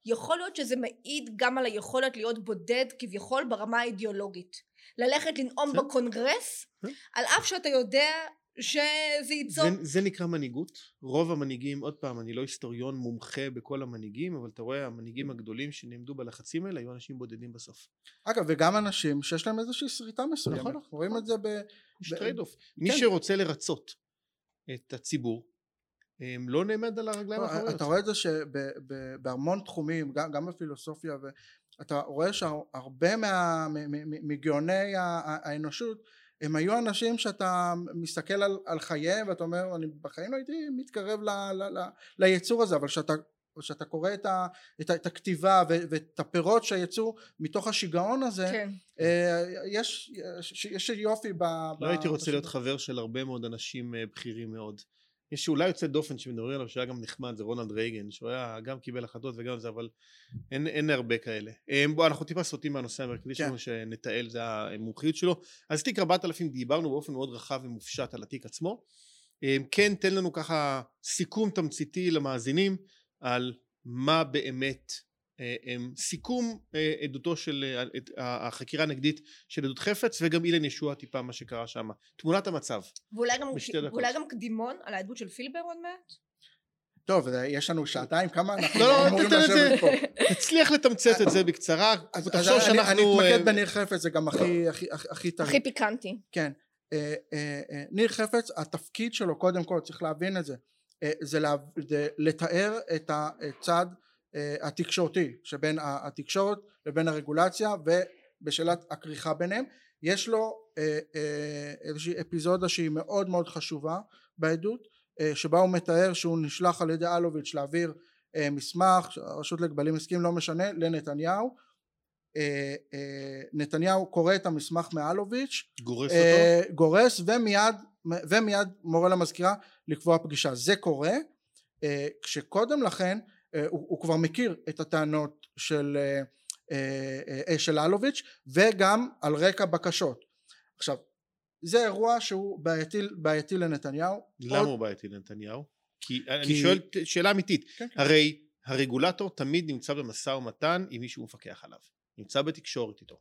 יכול להיות שזה מעיד גם על היכולת להיות בודד כביכול ברמה האידיאולוגית. ללכת לנאום כן. בקונגרס, כן. על אף שאתה יודע שזה ייצור... זה, זה נקרא מנהיגות. רוב המנהיגים, עוד פעם, אני לא היסטוריון מומחה בכל המנהיגים, אבל אתה רואה, המנהיגים הגדולים שנעמדו בלחצים האלה היו אנשים בודדים בסוף. אגב, וגם אנשים שיש להם איזושהי שריטה מסוימת. נכון, אנחנו רואים את זה ב... יש trade-off. מי כן. שרוצה לרצות את הציבור, לא נעמד על הרגליים לא, האחוריות. אתה רואה את זה שבהמון תחומים, גם, גם בפילוסופיה, ואתה רואה שהרבה מה, מגאוני האנושות הם היו אנשים שאתה מסתכל על, על חייהם ואתה אומר אני בחיים לא הייתי מתקרב ל, ל, ל, ליצור הזה אבל שאתה כשאתה קורא את, ה, את, ה, את הכתיבה ו, ואת הפירות שיצאו מתוך השיגעון הזה כן. אה, יש, יש, יש יופי ב... לא ב, הייתי רוצה בשביל... להיות חבר של הרבה מאוד אנשים אה, בכירים מאוד. יש אולי יוצא דופן שמדברים עליו שהיה גם נחמד זה רונלד רייגן שהוא היה גם קיבל החלטות וגם זה אבל אין, אין הרבה כאלה. אמ, בוא אנחנו טיפה סוטים מהנושא המרכזי כן. שלנו שנתעל זה המומחיות שלו. אז תיק 4000 דיברנו באופן מאוד רחב ומופשט על התיק עצמו. אמ, כן תן לנו ככה סיכום תמציתי למאזינים על מה באמת אה, סיכום אה, עדותו של אה, החקירה הנגדית של עדות חפץ וגם אילן ישוע טיפה מה שקרה שם. תמונת המצב. ואולי גם, ואולי גם קדימון על העדות של פילבר עוד מעט? טוב יש לנו שעתיים כמה? אנחנו לא לא אמורים לשבת פה. תצליח לתמצת את זה בקצרה. תחשוב שאנחנו אני אתמקד בניר חפץ זה גם הכי הכי טרי. הכי פיקנטי. כן. ניר חפץ התפקיד שלו קודם כל צריך להבין את זה זה לתאר את הצד אה, התקשורתי שבין התקשורת לבין הרגולציה ובשאלת הכריכה ביניהם. יש לו אה, אה, איזושהי אפיזודה שהיא מאוד מאוד חשובה בעדות שבה הוא מתאר שהוא נשלח על ידי אלוביץ' להעביר מסמך הרשות להגבלים עסקיים לא משנה לנתניהו נתניהו קורא את המסמך מאלוביץ' גורס אותו גורס ומיד ומיד מורה למזכירה לקבוע פגישה זה קורה כשקודם לכן אה, הוא, הוא כבר מכיר את הטענות של, אה, אה, של אלוביץ' וגם על רקע בקשות. עכשיו זה אירוע שהוא בעייתי, בעייתי לנתניהו. למה עוד... הוא בעייתי לנתניניהו? כי, כי אני שואל שאלה אמיתית, כן, כן. הרי הרגולטור תמיד נמצא במשא ומתן עם מישהו מפקח עליו, נמצא בתקשורת איתו.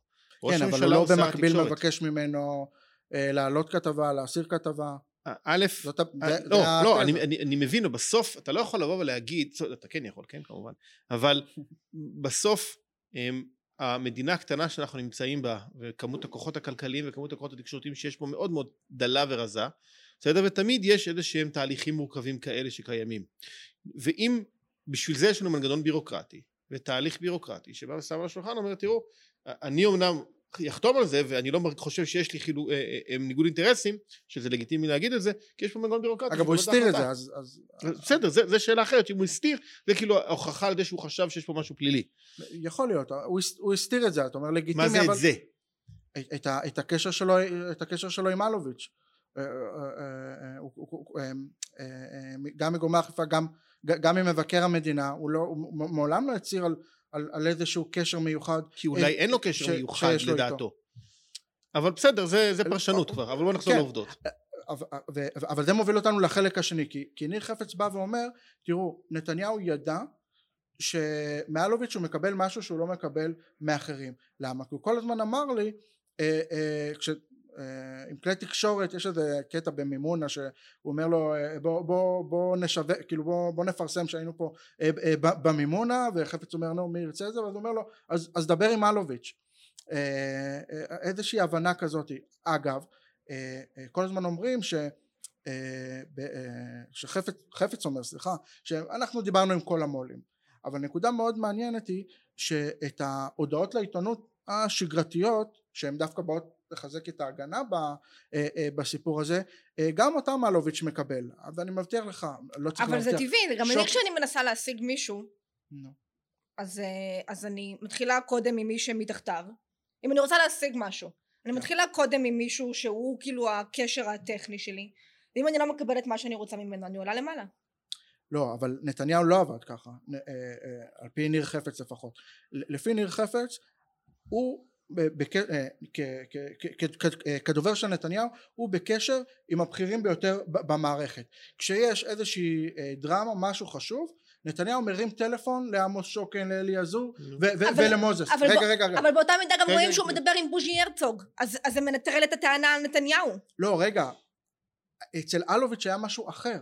כן אבל הוא לא במקביל מבקש ממנו אה, להעלות כתבה, להסיר כתבה. א', זאת, אה, לא, לא, אני, אני, אני מבין, בסוף אתה לא יכול לבוא ולהגיד, אתה כן יכול, כן כמובן, אבל בסוף הם, המדינה הקטנה שאנחנו נמצאים בה, וכמות הכוחות הכלכליים וכמות הכוחות התקשורתיים שיש פה מאוד מאוד דלה ורזה, בסדר? ותמיד יש איזה שהם תהליכים מורכבים כאלה שקיימים. ואם בשביל זה יש לנו מנגנון בירוקרטי, ותהליך בירוקרטי, שבא ושם על השולחן, אומר, תראו, אני אמנם יחתום על זה ואני לא חושב שיש לי חילו, אה, אה, אה, ניגוד אינטרסים שזה לגיטימי להגיד את זה כי יש פה מנגנון בירוקרטי אגב הוא הסתיר את זה אז, אז בסדר זה, זה שאלה אחרת אם הוא הסתיר זה כאילו הוכחה על זה שהוא חשב שיש פה משהו פלילי. יכול להיות הוא, הסתיר את זה אתה אומר לגיטימי מה זה אבל... את זה? את, את, את, הקשר שלו, את הקשר שלו עם אלוביץ' גם מגורמי האכיפה גם, גם ממבקר המדינה הוא, לא, הוא מעולם לא הצהיר על על, על איזשהו קשר מיוחד. כי אולי אין, אין לו קשר ש, מיוחד לדעתו. אבל בסדר זה, זה פרשנות כבר אבל בוא נחזור כן, לעובדות. אבל זה מוביל אותנו לחלק השני כי, כי ניר חפץ בא ואומר תראו נתניהו ידע שמאלוביץ' הוא מקבל משהו שהוא לא מקבל מאחרים. למה? כי הוא כל הזמן אמר לי אה, אה, כש, אה, עם כלי תקשורת יש איזה קטע במימונה שהוא אומר לו אה, בוא, בוא, בוא נשווק כאילו בוא, בוא נפרסם שהיינו פה אה, במימונה וחפץ אומר נו מי ירצה את זה? ואז הוא אומר לו אז, אז דבר עם אלוביץ' איזושהי הבנה כזאת אגב כל הזמן אומרים ש שחפץ אומר סליחה שאנחנו דיברנו עם כל המו"לים אבל נקודה מאוד מעניינת היא שאת ההודעות לעיתונות השגרתיות שהן דווקא באות לחזק את ההגנה ב, אה, אה, בסיפור הזה אה, גם אותם אלוביץ' מקבל ואני מבטיח לך לא צריך אבל להבטיח זה טבעי גם שוק... אני כשאני מנסה להשיג מישהו no. אז, אז אני מתחילה קודם עם מי שמתחתיו אם אני רוצה להשיג משהו אני yeah. כן. מתחילה קודם עם מישהו שהוא כאילו הקשר הטכני שלי ואם אני לא מקבלת מה שאני רוצה ממנו אני עולה למעלה לא אבל נתניהו לא עבד ככה על פי ניר חפץ לפחות לפי ניר חפץ הוא כדובר של נתניהו הוא בקשר עם הבכירים ביותר במערכת. כשיש איזושהי דרמה משהו חשוב נתניהו מרים טלפון לעמוס שוקן לאלי עזור ולמוזס. רגע רגע רגע. אבל באותה מידה גם רואים שהוא מדבר עם בוז'י הרצוג אז זה מנטרל את הטענה על נתניהו. לא רגע. אצל אלוביץ' היה משהו אחר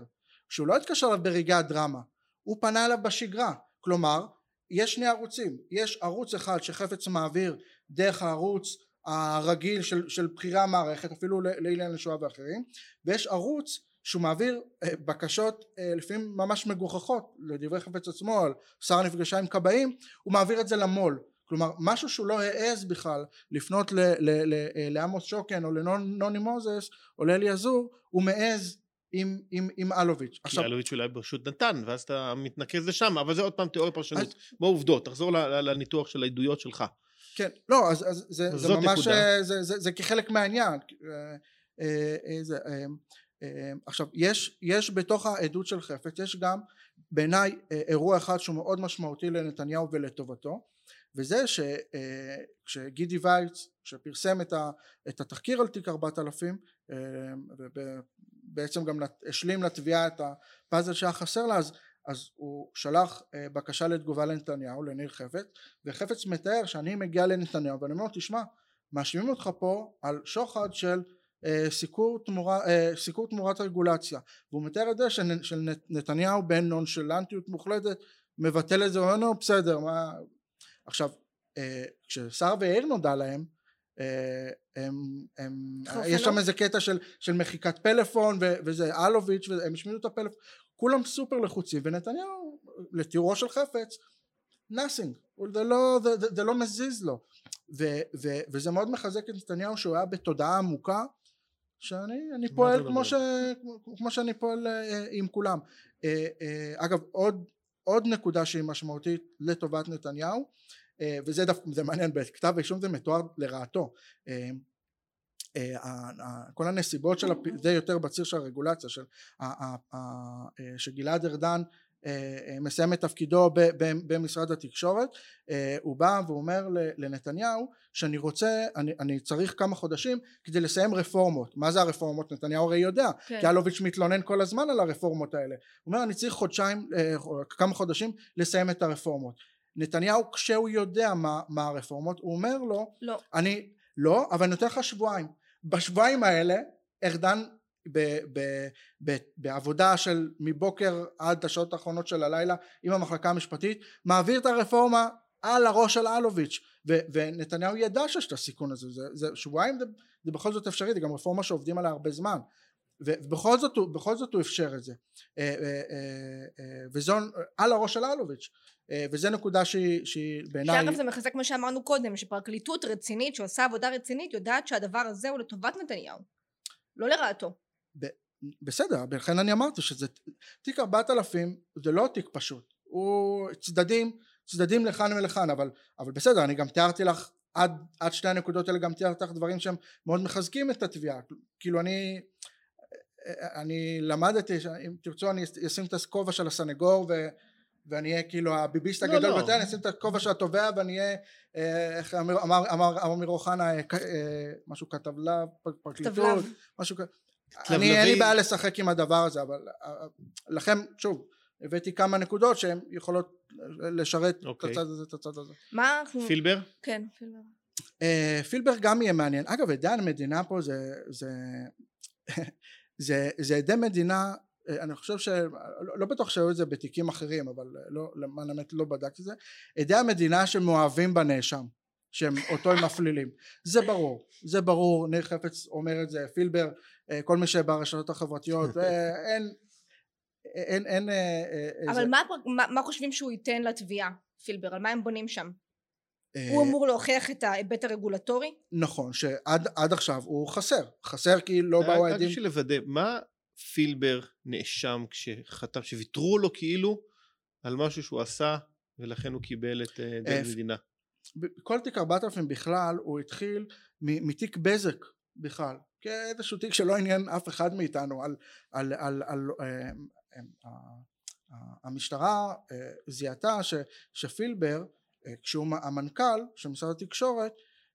שהוא לא התקשר אליו ברגעי הדרמה הוא פנה אליו בשגרה. כלומר יש שני ערוצים. יש ערוץ אחד שחפץ מעביר דרך הערוץ הרגיל של, של בכירי המערכת אפילו לאילן לשואה ואחרים ויש ערוץ שהוא מעביר אה, בקשות אה, לפעמים ממש מגוחכות לדברי חפץ עצמו על שר נפגשה עם כבאים הוא מעביר את זה למו"ל. כלומר משהו שהוא לא העז בכלל לפנות אה, לעמוס שוקן או לנוני מוזס או לאלי עזור הוא מעז עם, עם, עם אלוביץ'. כי עכשיו... אלוביץ' אולי פשוט נתן, ואז אתה מתנקז לשם, אבל זה עוד פעם תיאוריה פרשנות. אז... בוא עובדות, תחזור לניתוח של העדויות שלך. כן, לא, אז, אז זה, זה ממש, זה, זה, זה, זה כחלק מהעניין. אה, אה, זה, אה, עכשיו, יש, יש בתוך העדות של חפץ, יש גם בעיניי אירוע אחד שהוא מאוד משמעותי לנתניהו ולטובתו, וזה שכשגידי וייץ שפרסם את, ה, את התחקיר על תיק 4000 ובעצם גם השלים לתביעה את הפאזל שהיה חסר לה אז אז הוא שלח אה, בקשה לתגובה לנתניהו לניר חפץ וחפץ מתאר שאני מגיע לנתניהו ואני אומר לו תשמע מאשימים אותך פה על שוחד של אה, סיקור, תמורה, אה, סיקור תמורת רגולציה. והוא מתאר את זה של, של נתניהו בין נונשלנטיות מוחלטת מבטל את זה ואומר לו בסדר מה עכשיו אה, כששר ויאיר נודע להם הם, הם, יש שם איזה קטע של, של מחיקת פלאפון ו, וזה אלוביץ' והם השמידו את הפלאפון כולם סופר לחוצים ונתניהו לתיאורו של חפץ nothing זה לא, זה, זה, זה לא מזיז לו. ו, ו, וזה מאוד מחזק את נתניהו שהוא היה בתודעה עמוקה שאני פועל כמו, ש, כמו שאני פועל אה, עם כולם. אה, אה, אגב עוד, עוד נקודה שהיא משמעותית לטובת נתניהו וזה דווקא זה מעניין בכתב האישום זה מתואר לרעתו. אה, כל הנסיבות של זה יותר בציר של הרגולציה של שגלעד ארדן אה, אה, מסיים את תפקידו במשרד התקשורת הוא בא ואומר לנתניהו שאני רוצה אני, אני צריך כמה חודשים כדי לסיים רפורמות. מה זה הרפורמות? נתניהו הרי יודע. כן. כי אלוביץ' מתלונן כל הזמן על הרפורמות האלה. הוא אומר אני צריך חודשיים כמה חודשים לסיים את הרפורמות נתניהו כשהוא יודע מה, מה הרפורמות הוא אומר לו לא. אני לא אבל אני נותן לך שבועיים. בשבועיים האלה ארדן ב, ב, ב, בעבודה של מבוקר עד השעות האחרונות של הלילה עם המחלקה המשפטית מעביר את הרפורמה על הראש של אלוביץ' ו, ונתניהו ידע שיש את הסיכון הזה זה, זה שבועיים זה, זה בכל זאת אפשרי זה גם רפורמה שעובדים עליה הרבה זמן ובכל זאת, בכל זאת הוא אפשר את זה. אה, אה, אה, וזה על הראש של אלוביץ' וזה נקודה שהיא, שהיא בעיניי שאגב זה מחזק מה שאמרנו קודם שפרקליטות רצינית שעושה עבודה רצינית יודעת שהדבר הזה הוא לטובת נתניהו. לא לרעתו. בסדר לכן אני אמרתי שזה תיק ארבעת אלפים זה לא תיק פשוט. הוא צדדים צדדים לכאן ולכאן אבל, אבל בסדר אני גם תיארתי לך עד, עד שתי הנקודות האלה גם תיארתי לך דברים שהם מאוד מחזקים את התביעה. כאילו אני אני למדתי, אם תרצו אני אשים את הכובע של הסנגור ו, ואני אהיה כאילו הביביסט לא, הגדול לא. ביותר, אני אשים את הכובע של התובע ואני אהיה, אה, איך אמר אמיר אוחנה, אה, אה, משהו כתב לה, פרקליטות, משהו כזה, אני אין לי בעיה לשחק עם הדבר הזה אבל לכם שוב הבאתי כמה נקודות שהן יכולות לשרת okay. את אוקיי. הצד הזה את הצד הזה. מה? פילבר? כן פילבר. פילבר גם יהיה מעניין אגב עדי המדינה פה זה זה זה, זה עדי מדינה אה, אני חושב שלא לא בטוח שהיו את זה בתיקים אחרים אבל לא למען האמת לא בדקתי את זה. עדי המדינה שמאוהבים בנאשם שהם אותו הם מפלילים. זה ברור זה ברור ניר חפץ אומר את זה פילבר אה, כל מי שברשתות החברתיות אין אין אין אבל מה, מה, מה חושבים שהוא ייתן לתביעה פילבר? על מה הם בונים שם הוא אמור להוכיח את ההיבט הרגולטורי? נכון, שעד עכשיו הוא חסר, חסר כי לא באו העדים. רק בשביל לוודא, מה פילבר נאשם כשחתם, שוויתרו לו כאילו על משהו שהוא עשה ולכן הוא קיבל את אה, דין מדינה? כל תיק 4000 בכלל הוא התחיל מתיק בזק בכלל, כאיזשהו תיק שלא עניין אף אחד מאיתנו על, על, על, על אה, אה, המשטרה זיהתה שפילבר כשהוא המנכ"ל של משרד התקשורת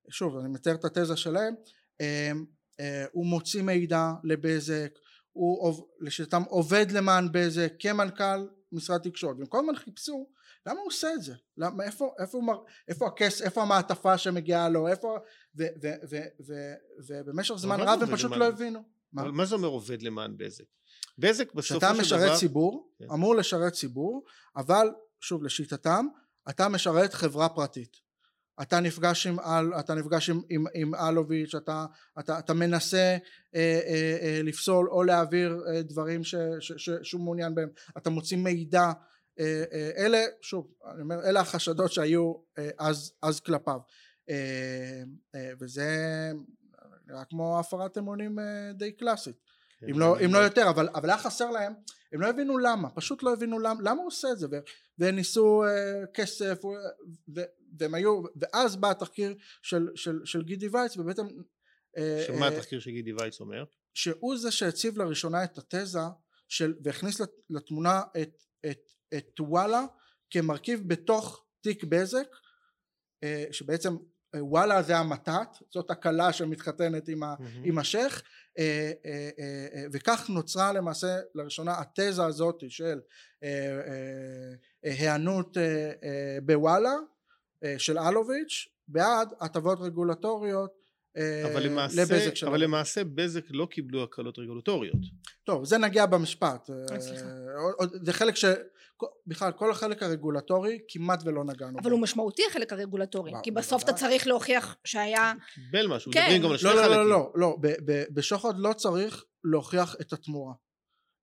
שוב אני מתאר את התזה שלהם אמ, אה, הוא מוציא מידע לבזק הוא לשיטתם עובד למען בזק כמנכ"ל משרד התקשורת והם כל הזמן חיפשו למה הוא עושה את זה? למה, איפה, איפה, הוא, איפה הכס, איפה המעטפה שמגיעה לו, איפה, ו, ו, ו, ו, ובמשך זמן רב הם פשוט למען, לא הבינו. מה? מה זה אומר עובד למען בזק? בזק בסופו של דבר... כשאתה משרת ציבור, כן. אמור לשרת ציבור, אבל שוב לשיטתם אתה משרת חברה פרטית. אתה נפגש עם אל, אתה נפגש עם, עם, עם אלוביץ', אתה, אתה, אתה מנסה אה, אה, אה, לפסול או להעביר אה, דברים ש, ש, ש, שהוא מעוניין בהם, אתה מוציא מידע, אה, אה, אלה, שוב, אני אומר, אלה החשדות שהיו אה, אז, אז כלפיו, אה, אה, וזה נראה כמו הפרת אמונים אה, די קלאסית, כן, אם, לא, אם לא יותר, אבל, אבל היה חסר להם, הם לא הבינו למה, פשוט לא הבינו למה, למה הוא עושה את זה, וניסו uh, כסף ו, והם היו ואז בא התחקיר של, של, של גידי וייץ ובעצם uh, שמה uh, התחקיר של גידי וייץ אומר? שהוא זה שהציב לראשונה את התזה של והכניס לתמונה את, את, את וואלה כמרכיב בתוך תיק בזק uh, שבעצם וואלה זה המתת זאת הכלה שמתחתנת עם, ה, mm-hmm. עם השייח אה, אה, אה, וכך נוצרה למעשה לראשונה התזה הזאת של היענות בוואלה של אלוביץ' בעד הטבות רגולטוריות אבל למעשה, אבל למעשה בזק לא קיבלו הקלות רגולטוריות. טוב זה נגיע במשפט. זה חלק ש... בכלל כל החלק הרגולטורי כמעט ולא נגענו. אבל הוא משמעותי החלק הרגולטורי, כי בסוף אתה צריך להוכיח שהיה... קיבל משהו, כן. מדברים גם על שני חלקים. לא, לא, לא, לא, בשוחד לא צריך להוכיח את התמורה.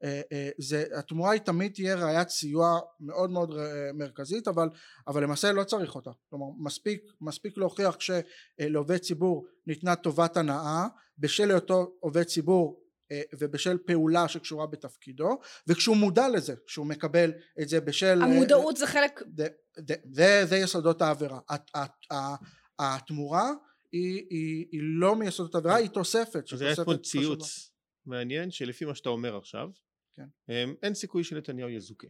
אה, אה, זה, התמורה היא תמיד תהיה ראיית סיוע מאוד מאוד אה, מרכזית אבל, אבל למעשה לא צריך אותה. כלומר מספיק, מספיק להוכיח כשלעובד ציבור ניתנה טובת הנאה בשל היותו עובד ציבור ובשל פעולה שקשורה בתפקידו וכשהוא מודע לזה שהוא מקבל את זה בשל המודעות זה חלק זה, זה, זה, זה יסודות העבירה. התמורה היא, היא, היא לא מיסודות העבירה היא תוספת אז יש פה ציוץ מעניין שלפי מה שאתה אומר עכשיו כן. אמ, אין סיכוי שנתניהו יזוכה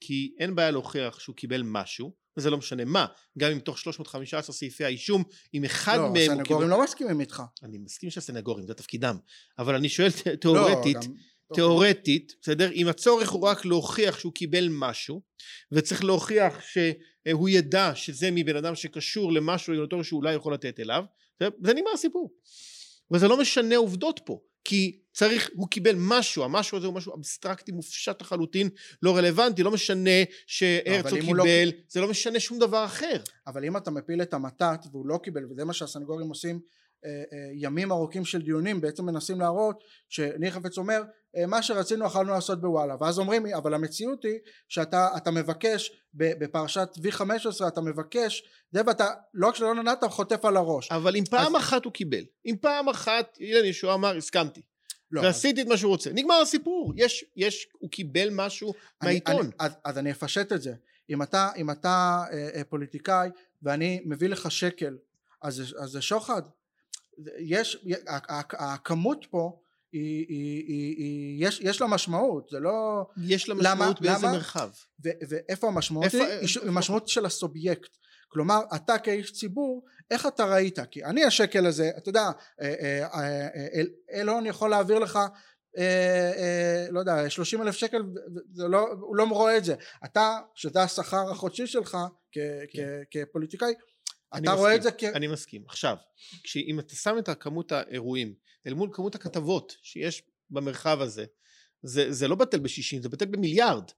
כי אין בעיה להוכיח שהוא קיבל משהו וזה לא משנה מה גם אם תוך 315 סעיפי האישום אם אחד לא, מהם לא, הסנגורים קיבל... לא מסכימים איתך. אני מסכים שהסנגורים זה תפקידם אבל אני שואל תיאורטית לא, גם... תיאורטית בסדר? אם הצורך הוא רק להוכיח שהוא קיבל משהו וצריך להוכיח שהוא ידע שזה מבן אדם שקשור למשהו רגולטורי שאולי יכול לתת אליו זה נגמר הסיפור. וזה לא משנה עובדות פה כי צריך, הוא קיבל משהו, המשהו הזה הוא משהו אבסטרקטי, מופשט לחלוטין, לא רלוונטי, לא משנה שהרצוג קיבל, לא... זה לא משנה שום דבר אחר. אבל אם אתה מפיל את המתת והוא לא קיבל, וזה מה שהסנגורים עושים אה, אה, ימים ארוכים של דיונים בעצם מנסים להראות שניר חפץ אומר מה שרצינו יכולנו לעשות בוואלה. ואז אומרים לי אבל המציאות היא שאתה מבקש בפרשת V15 אתה מבקש זה ואתה לא רק שלא נתת אתה חוטף על הראש. אבל אם פעם אז... אחת הוא קיבל אם פעם אחת אילן ישוע אמר הסכמתי. לא, ועשיתי אז... את מה שהוא רוצה. נגמר הסיפור. יש יש הוא קיבל משהו אני, מהעיתון. אני, אז, אז אני אפשט את זה. אם אתה אם אתה אה, אה, פוליטיקאי ואני מביא לך שקל אז זה שוחד. יש, הכמות פה היא, היא, היא, היא, יש, יש לה משמעות, זה לא... יש לה משמעות למה, באיזה למה, מרחב? ו, ואיפה המשמעות איפה, היא? איפה, היא משמעות של הסובייקט. כלומר, אתה כאיש ציבור, איך אתה ראית? כי אני השקל הזה, אתה יודע, אה, אה, אה, אלון יכול להעביר לך לא יודע 30 אלף שקל זה לא, הוא לא רואה את זה אתה שזה השכר החודשי שלך כ, כן. כ, כפוליטיקאי אתה מסכים, רואה את זה כ... אני מסכים. עכשיו אם אתה שם את כמות האירועים אל מול כמות הכתבות שיש במרחב הזה זה, זה לא בטל בשישים זה בטל במיליארד.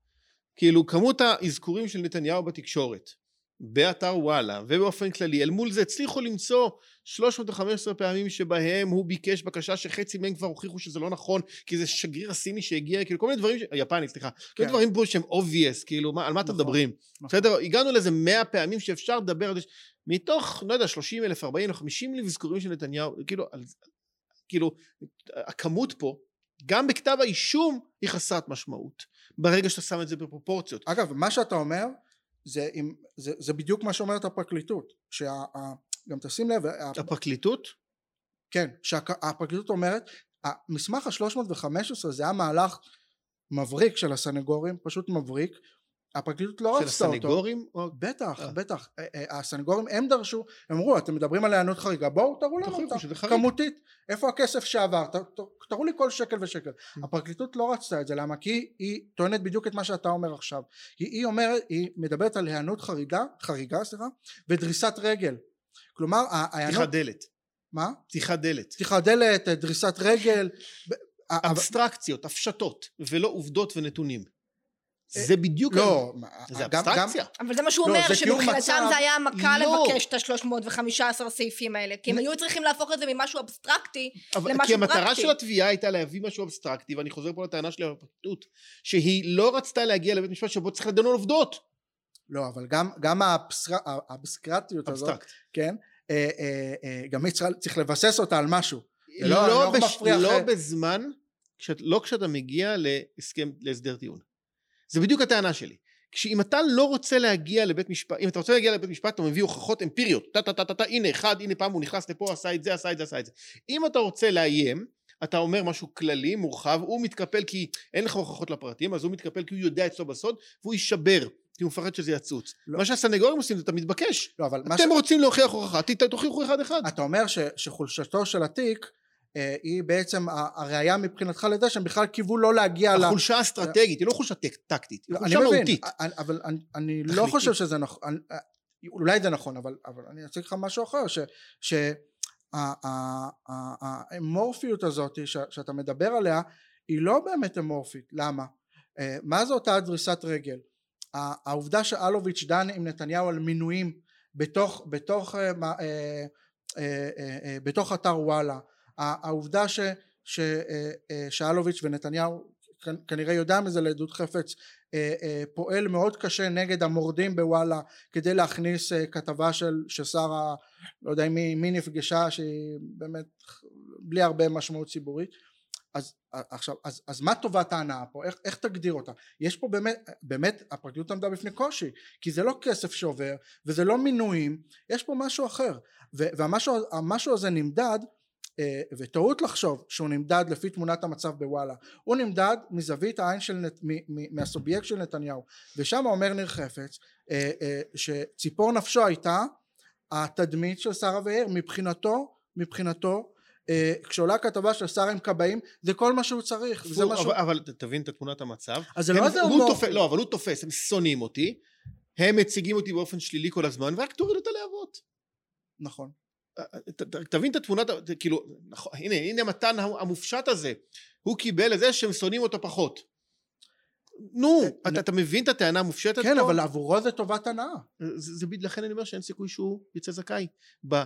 כאילו כמות האזכורים של נתניהו בתקשורת באתר וואלה ובאופן כללי אל מול זה הצליחו למצוא 315 פעמים שבהם הוא ביקש בקשה שחצי מהם כבר הוכיחו שזה לא נכון כי זה שגריר הסיני שהגיע כאילו כל מיני דברים, ש... היפני סליחה, כן. כל מיני דברים פה שהם obvious כאילו מה, על מה נכון, אתם מדברים נכון. בסדר הגענו לאיזה 100 פעמים שאפשר לדבר על זה מתוך לא יודע 30 אלף 40 או 50 אלף אזכורים של נתניהו כאילו על, כאילו הכמות פה גם בכתב האישום היא חסרת משמעות ברגע שאתה שם את זה בפרופורציות אגב מה שאתה אומר זה, עם, זה, זה בדיוק מה שאומרת הפרקליטות, שה, גם תשים לב, הפרקליטות? כן, שהפרקליטות אומרת, המסמך ה-315 זה היה מהלך מבריק של הסנגורים, פשוט מבריק, הפרקליטות לא רצתה אותו. של הסנגורים? בטח, אה. בטח. הסנגורים הם דרשו, הם אמרו, אתם מדברים על הענות חריגה, בואו תראו לנו אותה, כמותית. איפה הכסף שעבר? תראו לי כל שקל ושקל. Mm. הפרקליטות לא רצתה את זה, למה? כי היא טוענת בדיוק את מה שאתה אומר עכשיו. היא אומרת, היא מדברת על הענות חריגה, חריגה, סליחה, ודריסת רגל. כלומר, ההיענות... פתיחת דלת. מה? פתיחת דלת. פתיחת דלת, דריסת רגל. אבסטרקציות, הפשטות, ולא עובדות ונתונים. זה בדיוק... לא, זה אבסטרקציה. אבל זה מה שהוא אומר, שמבחינתם זה היה המכה לא. לבקש את ה-315 סעיפים האלה, כי הם היו צריכים להפוך את זה ממשהו אבסטרקטי למשהו פרקטי. כי המטרה של התביעה הייתה להביא משהו אבסטרקטי, ואני חוזר פה לטענה שלי על הפרקליטות, שהיא לא רצתה להגיע לבית משפט שבו צריך לדון על עובדות. לא, אבל גם האבסטרקטיות הזאת, כן, אה, אה, אה, גם היא צריך לבסס אותה על משהו. לא, לא, לא בזמן, לא כשאתה מגיע להסדר טיעון. זה בדיוק הטענה שלי. כשאם אתה לא רוצה להגיע לבית משפט, אם אתה רוצה להגיע לבית משפט אתה מביא הוכחות אמפיריות, טה טה טה טה טה הנה אחד, הנה פעם הוא נכנס לפה, עשה את זה, עשה את זה, עשה את זה. אם אתה רוצה לאיים, אתה אומר משהו כללי, מורחב, הוא מתקפל כי אין לך הוכחות לפרטים, אז הוא מתקפל כי הוא יודע אצלו בסוד, והוא יישבר. כי הוא מפחד שזה יצוץ. לא. מה שהסנגורים עושים זה אתה מתבקש. לא, אבל אתם ש... רוצים להוכיח הוכחה, תוכיחו אחד אחד. אתה אומר ש, שחולשתו של התיק היא בעצם הראייה מבחינתך לזה שהם בכלל קיוו לא להגיע ל... החולשה האסטרטגית, היא לא חולשה טקטית, היא חולשה מהותית. אבל אני, אני לא חושב שזה נכון, אה, אולי זה נכון, אבל, אני אציג לך משהו אחר, שהאמורפיות הזאת ש, שאתה מדבר עליה היא לא באמת אמורפית, למה? אה, מה זה אותה דריסת רגל? העובדה שאלוביץ' דן עם נתניהו על מינויים בתוך, בתוך, בתוך אתר וואלה העובדה ש, ש, אה, אה, ונתניהו כנראה יודע מזה לעדות חפץ אה, פועל מאוד קשה נגד המורדים בוואלה כדי להכניס כתבה של ששרה לא יודע מי, מי נפגשה שהיא באמת בלי הרבה משמעות ציבורית. אז עכשיו אז, אז מה טובת ההנאה פה? איך, איך תגדיר אותה? יש פה באמת באמת הפרקליטות עמדה בפני קושי כי זה לא כסף שעובר וזה לא מינויים יש פה משהו אחר. והמשהו הזה נמדד וטעות לחשוב שהוא נמדד לפי תמונת המצב בוואלה. הוא נמדד מזווית העין של נת, מ, מ, מהסובייקט של נתניהו. ושם אומר ניר חפץ אה, אה, שציפור נפשו הייתה התדמית של שרה ואיר. מבחינתו מבחינתו כשעולה כתבה של שר עם כבאים זה כל מה שהוא צריך. פור, אבל, משהו... אבל תבין את תמונת המצב. אז זה לא זה הוא תופס, לא אבל הוא תופס הם שונאים אותי. הם מציגים אותי באופן שלילי כל הזמן ורק תוריד את הלהבות נכון תבין את התמונת, כאילו, נכון, הנה, הנה המתן המופשט הזה, הוא קיבל את זה שהם שונאים אותו פחות. נו, אה, אתה, אתה מבין את הטענה המופשטת כן, פה? אבל עבורו זה טובת הנאה. זה, זה, לכן אני אומר שאין סיכוי שהוא יצא זכאי ב,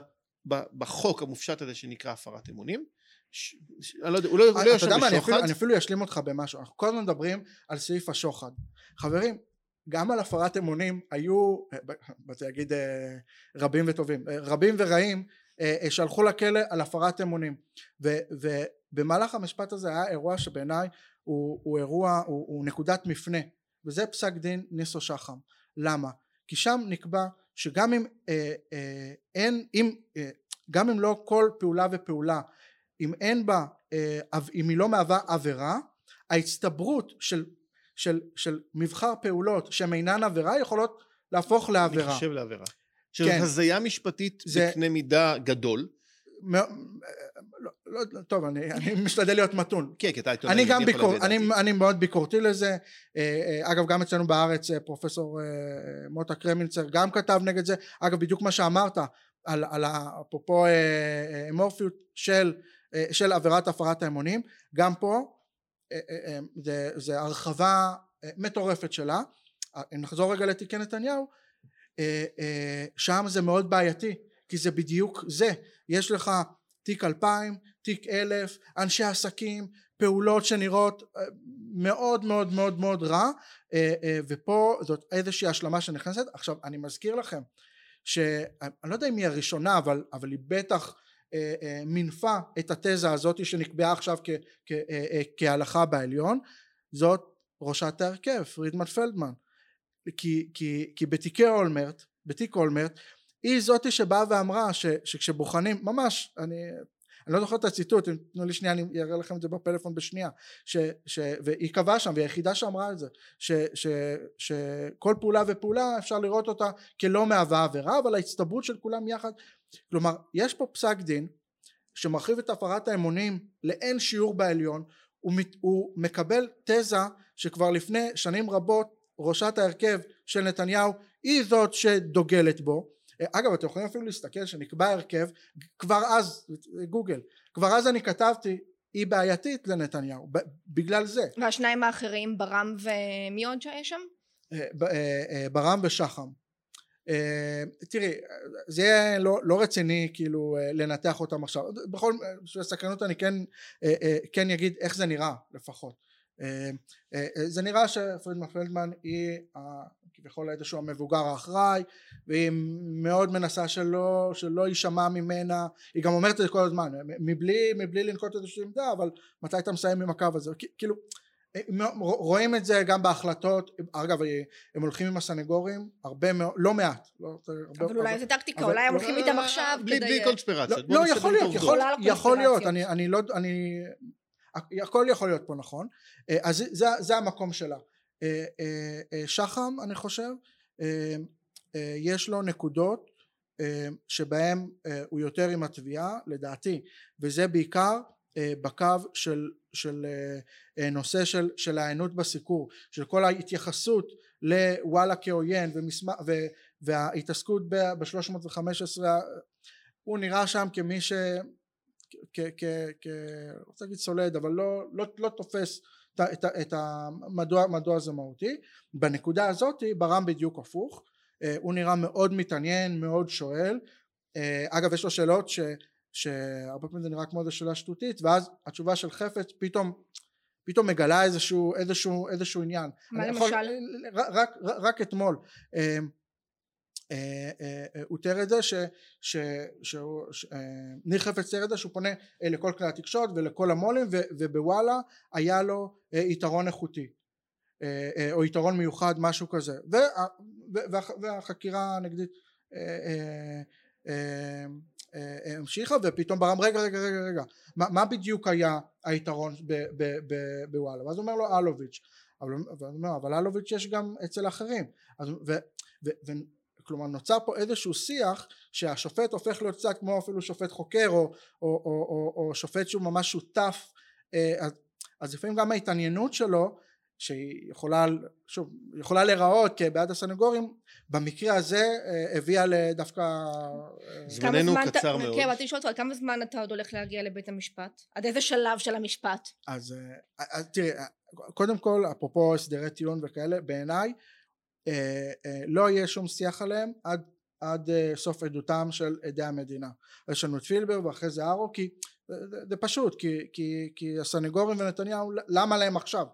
ב, בחוק המופשט הזה שנקרא הפרת אמונים. ש, אני לא יודע, הוא לא, לא יושב בשוחד. אני אפילו, אני אפילו אשלים אותך במשהו, אנחנו כל הזמן מדברים על סעיף השוחד. חברים, גם על הפרת אמונים היו, באתי להגיד אה, רבים וטובים, אה, רבים ורעים אה, שהלכו לכלא על הפרת אמונים ו, ובמהלך המשפט הזה היה אירוע שבעיניי הוא, הוא אירוע, הוא, הוא נקודת מפנה וזה פסק דין ניסו שחם למה? כי שם נקבע שגם אם אה, אה, אין, אם, אה, גם אם לא כל פעולה ופעולה אם אין בה, אה, אם היא לא מהווה עבירה ההצטברות של של, של מבחר פעולות שהן אינן עבירה יכולות להפוך לעבירה. אני חושב לעבירה. שזו כן. הזיה משפטית זה... בקנה מידה גדול. לא, לא, לא, טוב, אני, אני משתדל להיות מתון. כן, כי אתה עיתונאי. אני גם ביקור, אני, אני מאוד ביקורתי לזה. אגב, גם אצלנו בארץ פרופסור מוטה קרמינצר גם כתב נגד זה. אגב, בדיוק מה שאמרת, על, על אפרופו אמורפיות של, של עבירת הפרת האמונים, גם פה זה, זה הרחבה מטורפת שלה. אם נחזור רגע לתיקי נתניהו, שם זה מאוד בעייתי. כי זה בדיוק זה. יש לך תיק אלפיים תיק אלף אנשי עסקים פעולות שנראות אה, מאוד מאוד מאוד מאוד רע אה, אה, ופה זאת איזושהי השלמה שנכנסת. עכשיו אני מזכיר לכם שאני לא יודע אם היא הראשונה אבל, אבל היא בטח מינפה את התזה הזאת שנקבעה עכשיו כ, כ, כהלכה בעליון. זאת ראשת ההרכב פרידמן פלדמן כי, כי, כי בתיקי אולמרט בתיק אולמרט היא זאתי שבאה ואמרה ש, שכשבוחנים ממש אני אני לא זוכר את הציטוט אם תנו לי שנייה אני אראה לכם את זה בפלאפון בשנייה ש, ש, והיא קבעה שם והיא היחידה שאמרה את זה ש, ש, שכל פעולה ופעולה אפשר לראות אותה כלא מהווה עבירה אבל ההצטברות של כולם יחד. כלומר יש פה פסק דין שמרחיב את הפרת האמונים לאין שיעור בעליון הוא, הוא מקבל תזה שכבר לפני שנים רבות ראשת ההרכב של נתניהו היא זאת שדוגלת בו. אגב אתם יכולים אפילו להסתכל שנקבע הרכב כבר אז גוגל כבר אז אני כתבתי היא בעייתית לנתניהו בגלל זה. והשניים האחרים ברם ומי עוד שהיה שם? אה, אה, אה, ברם ושחם. תראי זה יהיה לא, לא רציני כאילו לנתח אותם עכשיו. בכל סקרנות אני כן כן אגיד איך זה נראה לפחות זה נראה שפרידמן פלדמן היא כביכול איזשהו המבוגר האחראי והיא מאוד מנסה שלא, שלא יישמע ממנה היא גם אומרת את זה כל הזמן מבלי, מבלי לנקוט איזושהי עמדה אבל מתי אתה מסיים עם הקו הזה? כאילו רואים את זה גם בהחלטות אגב הם הולכים עם הסנגורים הרבה מאוד לא מעט לא, אבל אולי זה טקטיקה אולי הם הולכים איתם עכשיו בלי קונספירציות לא, לא יכול להיות יכול להיות אני לא אני הכל יכול להיות פה נכון. אה, אז זה המקום שלה. אה, אה, שחם אני חושב. יש לו נקודות שבהם הוא יותר עם התביעה לדעתי. וזה בעיקר בקו של, של נושא של, של ההיענות בסיקור של כל ההתייחסות לוואלה כעוין וההתעסקות ב-315 הוא נראה שם כמי ש... כ... כ... כ... רוצה להגיד סולד אבל לא, לא, לא תופס את, את, את מדוע, מדוע זה מהותי. בנקודה הזאת ברם בדיוק הפוך. אה, הוא נראה מאוד מתעניין מאוד שואל. אה, אגב יש לו שאלות ש, שהרבה פעמים זה נראה כמו איזו שאלה שטותית ואז התשובה של חפץ פתאום פתאום מגלה איזשהו איזשהו איזשהו עניין. מה למשל? יכול, רק, רק, רק אתמול אה, הוא תיאר את זה שניר חפץ תיאר את זה שהוא פונה לכל כלי התקשורת ולכל המו"לים ובוואלה היה לו יתרון איכותי או יתרון מיוחד משהו כזה. והחקירה הנגדית המשיכה ופתאום ברם רגע רגע רגע רגע מה, בדיוק היה היתרון בוואלה? ואז אומר לו אלוביץ' אבל, אלוביץ' יש גם אצל אחרים כלומר נוצר פה איזשהו שיח שהשופט הופך להיות קצת כמו אפילו שופט חוקר או, או, או, או, או שופט שהוא ממש שותף אה, אז, אז לפעמים גם ההתעניינות שלו שהיא יכולה, שוב, יכולה להיראות כבעד הסנגורים במקרה הזה אה, הביאה לדווקא אה, זמננו קצר מאוד. כן באתי לשאול אותך כמה זמן אתה עוד הולך להגיע לבית המשפט? עד איזה שלב של המשפט? אז, אז תראי קודם כל אפרופו הסדרי טיעון וכאלה בעיניי לא יהיה שום שיח עליהם עד, עד אה, סוף עדותם של עדי המדינה. יש לנו את פילבר ואחרי זה ארו כי זה, פשוט כי, כי, כי הסנגורים ונתניהו למה להם עכשיו?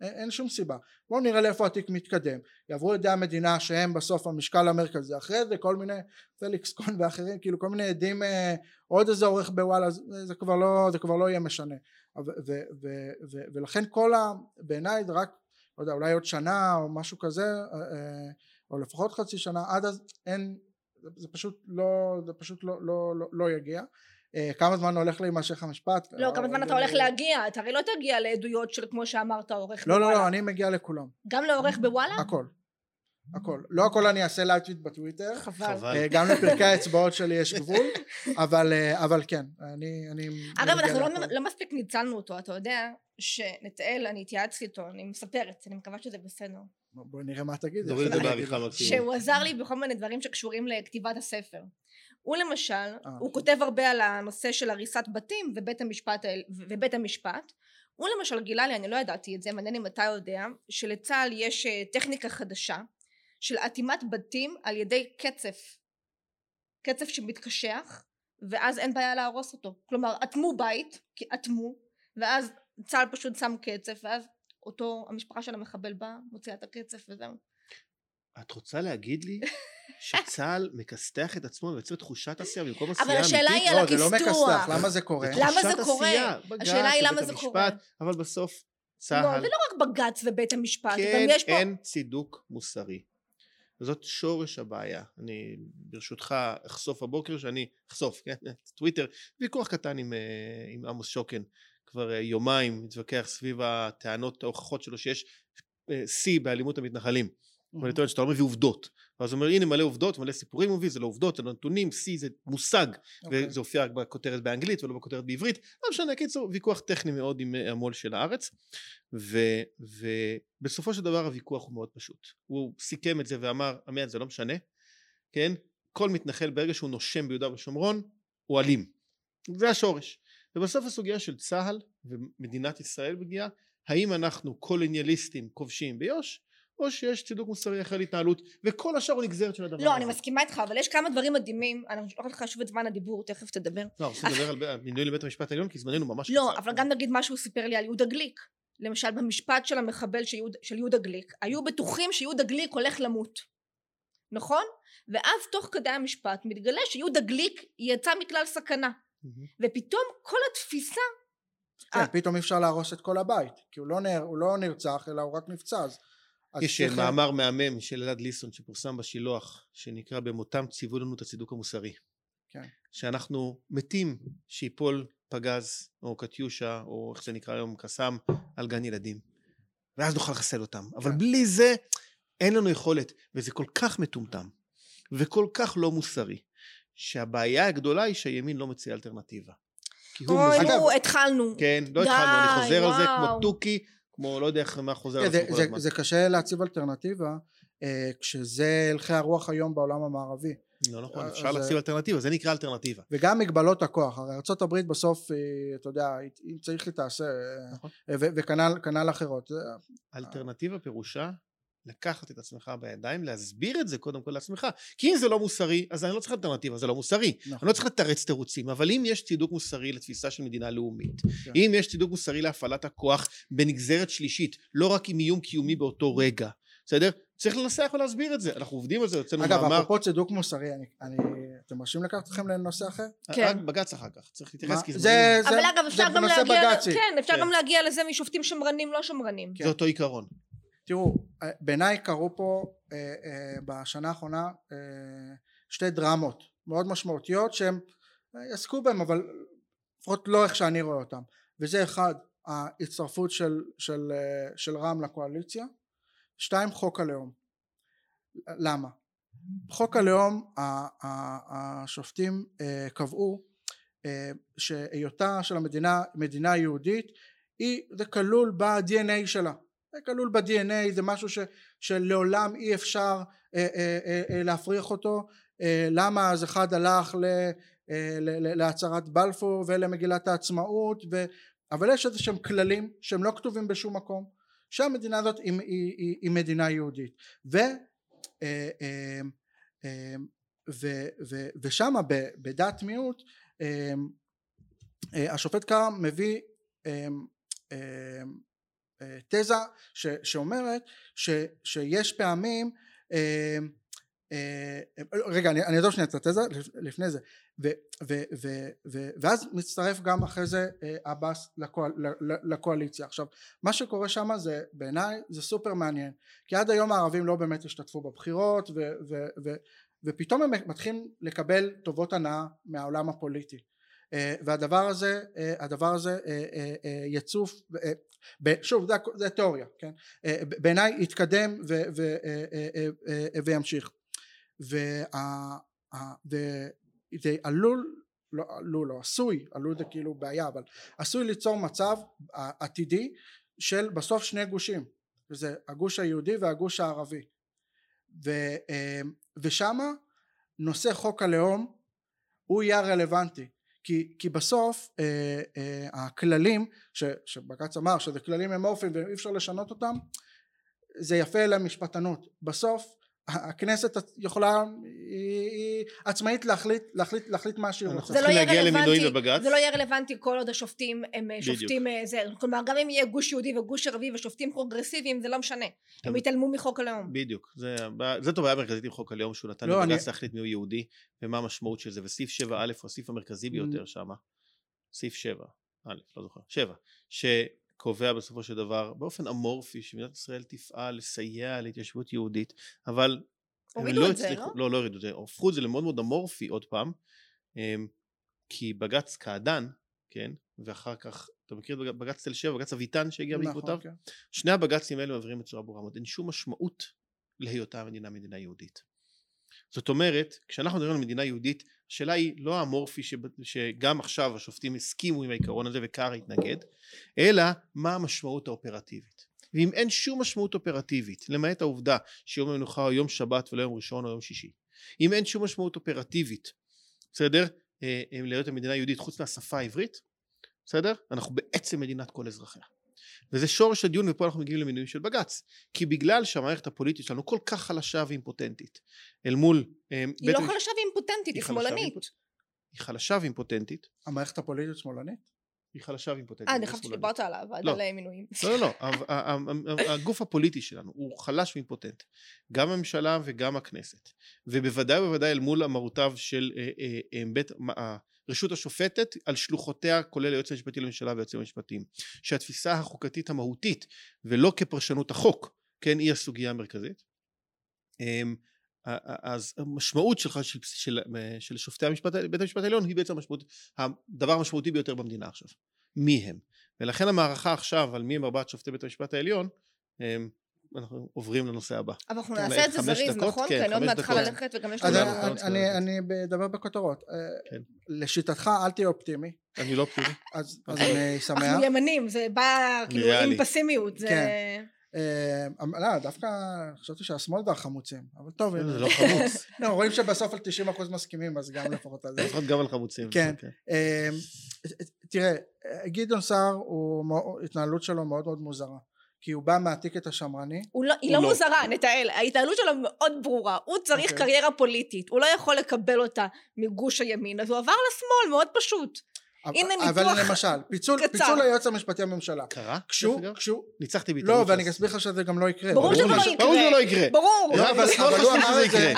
אין, אין שום סיבה. בואו נראה לאיפה התיק מתקדם. יעברו עדי המדינה שהם בסוף המשקל המרכזי. אחרי זה כל מיני פליקס קון ואחרים כאילו כל מיני עדים עוד איזה עורך בוואלה זה, זה, כבר לא זה כבר לא יהיה משנה. ו, ו, ו, ו, ולכן כל ה... בעיניי זה רק לא יודע אולי עוד שנה או משהו כזה אה, אה, או לפחות חצי שנה עד אז אין זה פשוט לא זה פשוט לא, לא, לא, לא יגיע. אה, כמה זמן הולך להימשך המשפט? לא כמה זמן אתה הולך להגיע? אתה הרי לא תגיע לעדויות של כמו שאמרת עורך לא לא לא אני מגיע לכולם. גם לעורך בוואלה? הכל הכל. לא הכל אני אעשה live tweet בטוויטר. חבל. אה, גם לפרקי האצבעות שלי יש גבול, אבל, אה, אבל כן, אני... אני אגב, אנחנו לא, לא מספיק ניצלנו אותו, אתה יודע שנתאל, אני התייעצתי איתו, אני מספרת, אני מקווה שזה בסדר. בואי נראה מה תגיד. תוריד את זה בעריכה מקסימום. שהוא עזר לי בכל מיני דברים שקשורים לכתיבת הספר. הוא למשל, אה. הוא כותב הרבה על הנושא של הריסת בתים ובית המשפט, ובית המשפט. הוא למשל גילה לי, אני לא ידעתי את זה, מעניין אם אתה יודע, שלצה"ל יש טכניקה חדשה של אטימת בתים על ידי קצף קצף שמתקשח ואז אין בעיה להרוס אותו כלומר אטמו בית כי אטמו ואז צה"ל פשוט שם קצף ואז אותו המשפחה של המחבל באה מוציאה את הקצף וזהו את רוצה להגיד לי שצה"ל מכסתח את עצמו ויוצר תחושת עשייה במקום עשייה אמיתית? אבל השאלה היא על הכסתוח. לא, זה לא מכסתח, למה זה קורה? למה זה קורה? השאלה היא למה זה קורה. אבל בסוף צה"ל... לא, זה לא רק בג"ץ ובית המשפט, כן, גם יש פה... אין צידוק מוסרי. וזאת שורש הבעיה. אני ברשותך אחשוף הבוקר שאני אחשוף, כן, טוויטר, ויכוח קטן עם, אה, עם עמוס שוקן, כבר אה, יומיים מתווכח סביב הטענות, ההוכחות שלו שיש אה, שיא באלימות המתנחלים. ואני טוען שאתה לא מביא עובדות. ואז הוא אומר הנה מלא עובדות, מלא סיפורים מביא, זה לא עובדות, זה לא נתונים, שיא זה מושג, okay. אוקיי. וזה הופיע רק בכותרת באנגלית ולא בכותרת בעברית, לא משנה, קיצור, ויכוח טכני מאוד עם המו"ל של הארץ, ו, ובסופו של דבר הוויכוח הוא מאוד פשוט. הוא סיכם את זה ואמר, עמיעד זה לא משנה, כן? כל מתנחל ברגע שהוא נושם ביהודה ושומרון, הוא אלים. זה השורש. ובסוף הסוגיה של צה"ל ומדינת ישראל בגיאה, האם אנחנו קולוניאליסטים כובשים ביו"ש, או שיש צידוק מוסרי אחר להתנהלות וכל השאר הוא נגזרת של הדבר לא, הזה. לא אני מסכימה איתך אבל יש כמה דברים מדהימים אני לא לך שוב את זמן הדיבור תכף תדבר. לא אנחנו רוצים לדבר על מינוי לבית המשפט העליון כי זמננו ממש לא אבל גם נגיד מה שהוא סיפר לי על יהודה גליק למשל במשפט של המחבל של, יהוד, של יהודה גליק היו בטוחים שיהודה גליק הולך למות נכון? ואז תוך כדי המשפט מתגלה שיהודה גליק יצא מכלל סכנה ופתאום כל התפיסה כן, פתאום אי אפשר להרוס את כל הבית כי הוא לא, נר, הוא לא נרצח אלא הוא רק נפצע אז יש שכן... מאמר מהמם של אלעד ליסון שפורסם בשילוח שנקרא במותם ציוו לנו את הצידוק המוסרי. כן. שאנחנו מתים שיפול פגז או קטיושה או איך זה נקרא היום קסאם על גן ילדים ואז נוכל לחסל אותם כן. אבל בלי זה אין לנו יכולת וזה כל כך מטומטם וכל כך לא מוסרי שהבעיה הגדולה היא שהימין לא מציע אלטרנטיבה. אוי נו התחלנו. כן לא התחלנו אני חוזר על זה כמו תוכי כמו לא יודע איך מה חוזר על זה, זה, זה קשה להציב אלטרנטיבה אה, כשזה הלכי הרוח היום בעולם המערבי. לא נכון, אפשר אז, להציב אלטרנטיבה, זה נקרא אלטרנטיבה. וגם מגבלות הכוח, הרי ארה"ב בסוף, אה, אתה יודע, אם צריך היא תעשה, אה, נכון. וכנ"ל אחרות. אלטרנטיבה פירושה לקחת את עצמך בידיים, להסביר את זה קודם כל לעצמך. כי אם זה לא מוסרי, אז אני לא צריך אלטרנטיבה, זה לא מוסרי. נכון. אני לא צריך לתרץ תירוצים, אבל אם יש צידוק מוסרי לתפיסה של מדינה לאומית, כן. אם יש צידוק מוסרי להפעלת הכוח בנגזרת שלישית, לא רק עם איום קיומי באותו רגע, בסדר? צריך לנסח ולהסביר את זה, אנחנו עובדים על זה, יוצאנו מאמר. אגב, אפרופו צידוק מוסרי, אני, אני, אתם מרשים לקחת אתכם לנושא אחר? כן. רק בג"ץ אחר כך, צריך להתייחס כי זה... זה, אבל אגב, אפשר גם להגיע, כן, אפשר כן. גם להגיע לזה משופטים שמרנים לא שמרנים. זה אותו עיקרון. תראו, אה, בעיניי קרו פה אה, אה, בשנה האחרונה שתי דרמות מאוד משמעותיות שהם יעסקו בהם אבל לפחות לא איך שאני רואה אותם. וזה אחד ההצטרפות של, של, של רע"מ לקואליציה. שתיים חוק הלאום. למה? חוק הלאום השופטים קבעו שהיותה של המדינה מדינה יהודית היא זה כלול ב-DNA שלה זה כלול ב-DNA זה משהו ש, שלעולם אי אפשר אה, אה, אה, אה, להפריך אותו. אה, למה אז אחד הלך ל, אה, ל, להצהרת בלפור ולמגילת העצמאות ו, אבל יש איזה שהם כללים שהם לא כתובים בשום מקום שהמדינה הזאת היא, היא, היא, היא מדינה יהודית. ו, אה, אה, אה, ו, ו, ושם בדעת מיעוט אה, אה, השופט קרא מביא תזה ש, שאומרת ש, שיש פעמים אה, אה, רגע אני, אני אעזוב שנייה את התזה לפני זה. ו, ו, ו, ו, ואז מצטרף גם אחרי זה אה, עבאס לקואל, לקואליציה. עכשיו מה שקורה שם זה בעיניי זה סופר מעניין כי עד היום הערבים לא באמת השתתפו בבחירות ו, ו, ו, ופתאום הם מתחילים לקבל טובות הנאה מהעולם הפוליטי והדבר הזה הדבר הזה יצוף שוב זה, זה תיאוריה כן? בעיניי יתקדם ו, ו, וימשיך. וזה עלול לא עלול לא עשוי עלול זה כאילו בעיה אבל עשוי ליצור מצב עתידי של בסוף שני גושים וזה הגוש היהודי והגוש הערבי. ו, ושמה נושא חוק הלאום הוא יהיה רלוונטי כי, כי בסוף אה, אה, הכללים ש, שבג"ץ אמר שזה כללים אמורפיים ואי אפשר לשנות אותם זה יפה למשפטנות. בסוף הכנסת יכולה, היא עצמאית להחליט, להחליט, להחליט מה שהיא רוצה. זה לא יהיה רלוונטי, זה לא יהיה רלוונטי כל עוד השופטים הם אה, שופטים, אה, זה, כלומר גם אם יהיה גוש יהודי וגוש ערבי ושופטים פרוגרסיביים זה לא משנה, הם יתעלמו מחוק הלאום. בדיוק, זאת הבעיה המרכזית עם חוק הלאום שהוא נתן לא, לבג"ץ להחליט מיהו יהודי ומה המשמעות של זה וסעיף 7א הוא הסעיף המרכזי ביותר שם, סעיף 7, א', לא זוכר, 7, קובע בסופו של דבר באופן אמורפי שמדינת ישראל תפעל לסייע להתיישבות יהודית אבל הורידו לא את זה לא? לא לא הורידו את זה הפכו את זה למאוד מאוד אמורפי עוד פעם אמ, כי בג"ץ קעדאן כן ואחר כך אתה מכיר את בג"ץ תל שבע בג"ץ אביטן שהגיע נכון, בעקבותיו כן. שני הבג"צים האלה מבהירים בצורה ברורה מאוד אין שום משמעות להיותה המדינה מדינה יהודית זאת אומרת כשאנחנו מדברים על מדינה יהודית השאלה היא לא האמורפי שגם עכשיו השופטים הסכימו עם העיקרון הזה וקארה התנגד אלא מה המשמעות האופרטיבית. ואם אין שום משמעות אופרטיבית למעט העובדה שיום המנוחה הוא יום שבת ולא יום ראשון או יום שישי אם אין שום משמעות אופרטיבית בסדר? אה, אה, להיות המדינה היהודית חוץ מהשפה העברית בסדר? אנחנו בעצם מדינת כל אזרחיה וזה שורש הדיון ופה אנחנו מגיעים למינויים של בג"ץ כי בגלל שהמערכת הפוליטית שלנו כל כך חלשה ואימפוטנטית אל מול אה, היא לא חלשה ואימפוטנטית היא שמאלנית היא חלשה ואימפוטנטית המערכת הפוליטית שמאלנית? היא חלשה ואימפוטנטית. אה, אני חשבתי שדיברת על הוועדה לא. למינויים. לא, לא, לא, הגוף הפוליטי שלנו הוא חלש ואימפוטנט. גם הממשלה וגם הכנסת. ובוודאי ובוודאי אל מול אמרותיו של אה, אה, בית, הרשות השופטת על שלוחותיה כולל היועץ המשפטי לממשלה והיועצים המשפטיים שהתפיסה החוקתית המהותית ולא כפרשנות החוק כן היא הסוגיה המרכזית. אמ, אז המשמעות שלך של, של, של שופטי המשפט, בית המשפט העליון היא בעצם המשמעות, הדבר המשמעותי ביותר במדינה עכשיו. מי הם? ולכן המערכה עכשיו על מי הם ארבעת שופטי בית המשפט העליון הם, אנחנו עוברים לנושא הבא. אבל אנחנו כן, נעשה את זה זריז, נכון? כן, כי אני עוד מעט צריכה ללכת וגם יש לנו... אני אדבר בכותרות. אה, כן. לשיטתך אל תהיה אופטימי. אני לא אופטימי. אז אני שמח. אנחנו ימנים, זה בא כאילו עם פסימיות. כן. אה, לא, דווקא חשבתי שהשמאל זה החמוצים, אבל טוב. זה לא חמוץ. לא, רואים שבסוף על 90% מסכימים, אז גם לפחות על זה. לפחות גם על חמוצים. כן. אה, תראה, גדעון סער, ההתנהלות שלו מאוד מאוד מוזרה. כי הוא בא מהטיקט השמרני. לא, היא לא, לא מוזרה, נתנאל, ההתנהלות שלו מאוד ברורה, הוא צריך okay. אוקיי. קריירה פוליטית, הוא לא יכול לקבל אותה מגוש הימין, אז הוא עבר לשמאל, מאוד פשוט. הנה ניתוח קצר. אבל למשל, פיצול, פיצול היועץ המשפטי לממשלה. קרה? כשהוא, כשהוא... ניצחתי ביטוי. לא, ואני אסביר לך שזה גם לא יקרה. ברור שזה לא יקרה. ברור שזה לא יקרה. ברור. לא, אבל הוא אמר את זה.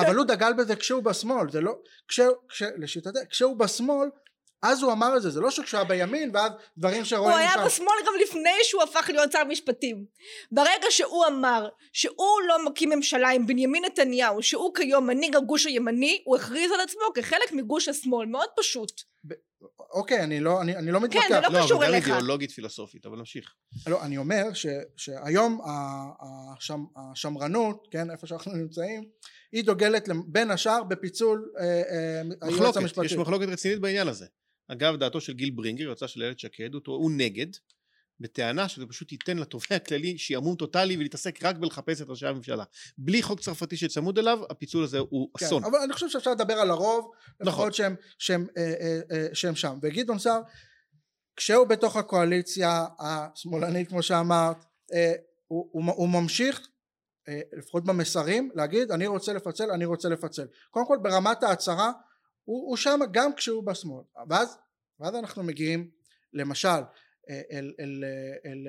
אבל הוא דגל בזה כשהוא בשמאל, זה לא... כשהוא בשמאל, אז הוא אמר את זה, זה לא שכשהוא היה בימין ואז דברים שרואים שם. הוא היה בשמאל גם לפני שהוא הפך להיות שר משפטים. ברגע שהוא אמר שהוא לא מקים ממשלה עם בנימין נתניהו, שהוא כיום מנהיג הגוש הימני, הוא הכריז על עצמו כחלק מגוש השמאל, מאוד פשוט. ב- אוקיי, אני לא, אני, אני לא מתווכח. כן, זה לא, לא קשור אליך. לא, אבל גם אידיאולוגית פילוסופית, אבל נמשיך. לא, אני אומר ש, שהיום השם, השמרנות, כן, איפה שאנחנו נמצאים, היא דוגלת בין השאר בפיצול אה, אה, היועץ המשפטי. יש מחלוקת רצינית בעניין הזה. אגב דעתו של גיל ברינגר יועצה של איילת שקד הוא, הוא נגד בטענה שזה פשוט ייתן לתובע הכללי שעמום טוטאלי ולהתעסק רק בלחפש את ראשי הממשלה. בלי חוק צרפתי שצמוד אליו הפיצול הזה הוא כן, אסון. אבל אני חושב שאפשר לדבר על הרוב נכון. שהם, שהם, אה, אה, אה, שהם שם. וגדעון סער כשהוא בתוך הקואליציה השמאלנית כמו שאמרת אה, הוא, הוא, הוא ממשיך אה, לפחות במסרים להגיד אני רוצה לפצל אני רוצה לפצל. קודם כל ברמת ההצהרה הוא, הוא שם גם כשהוא בשמאל. ואז, ואז אנחנו מגיעים למשל אל, אל, אל, אל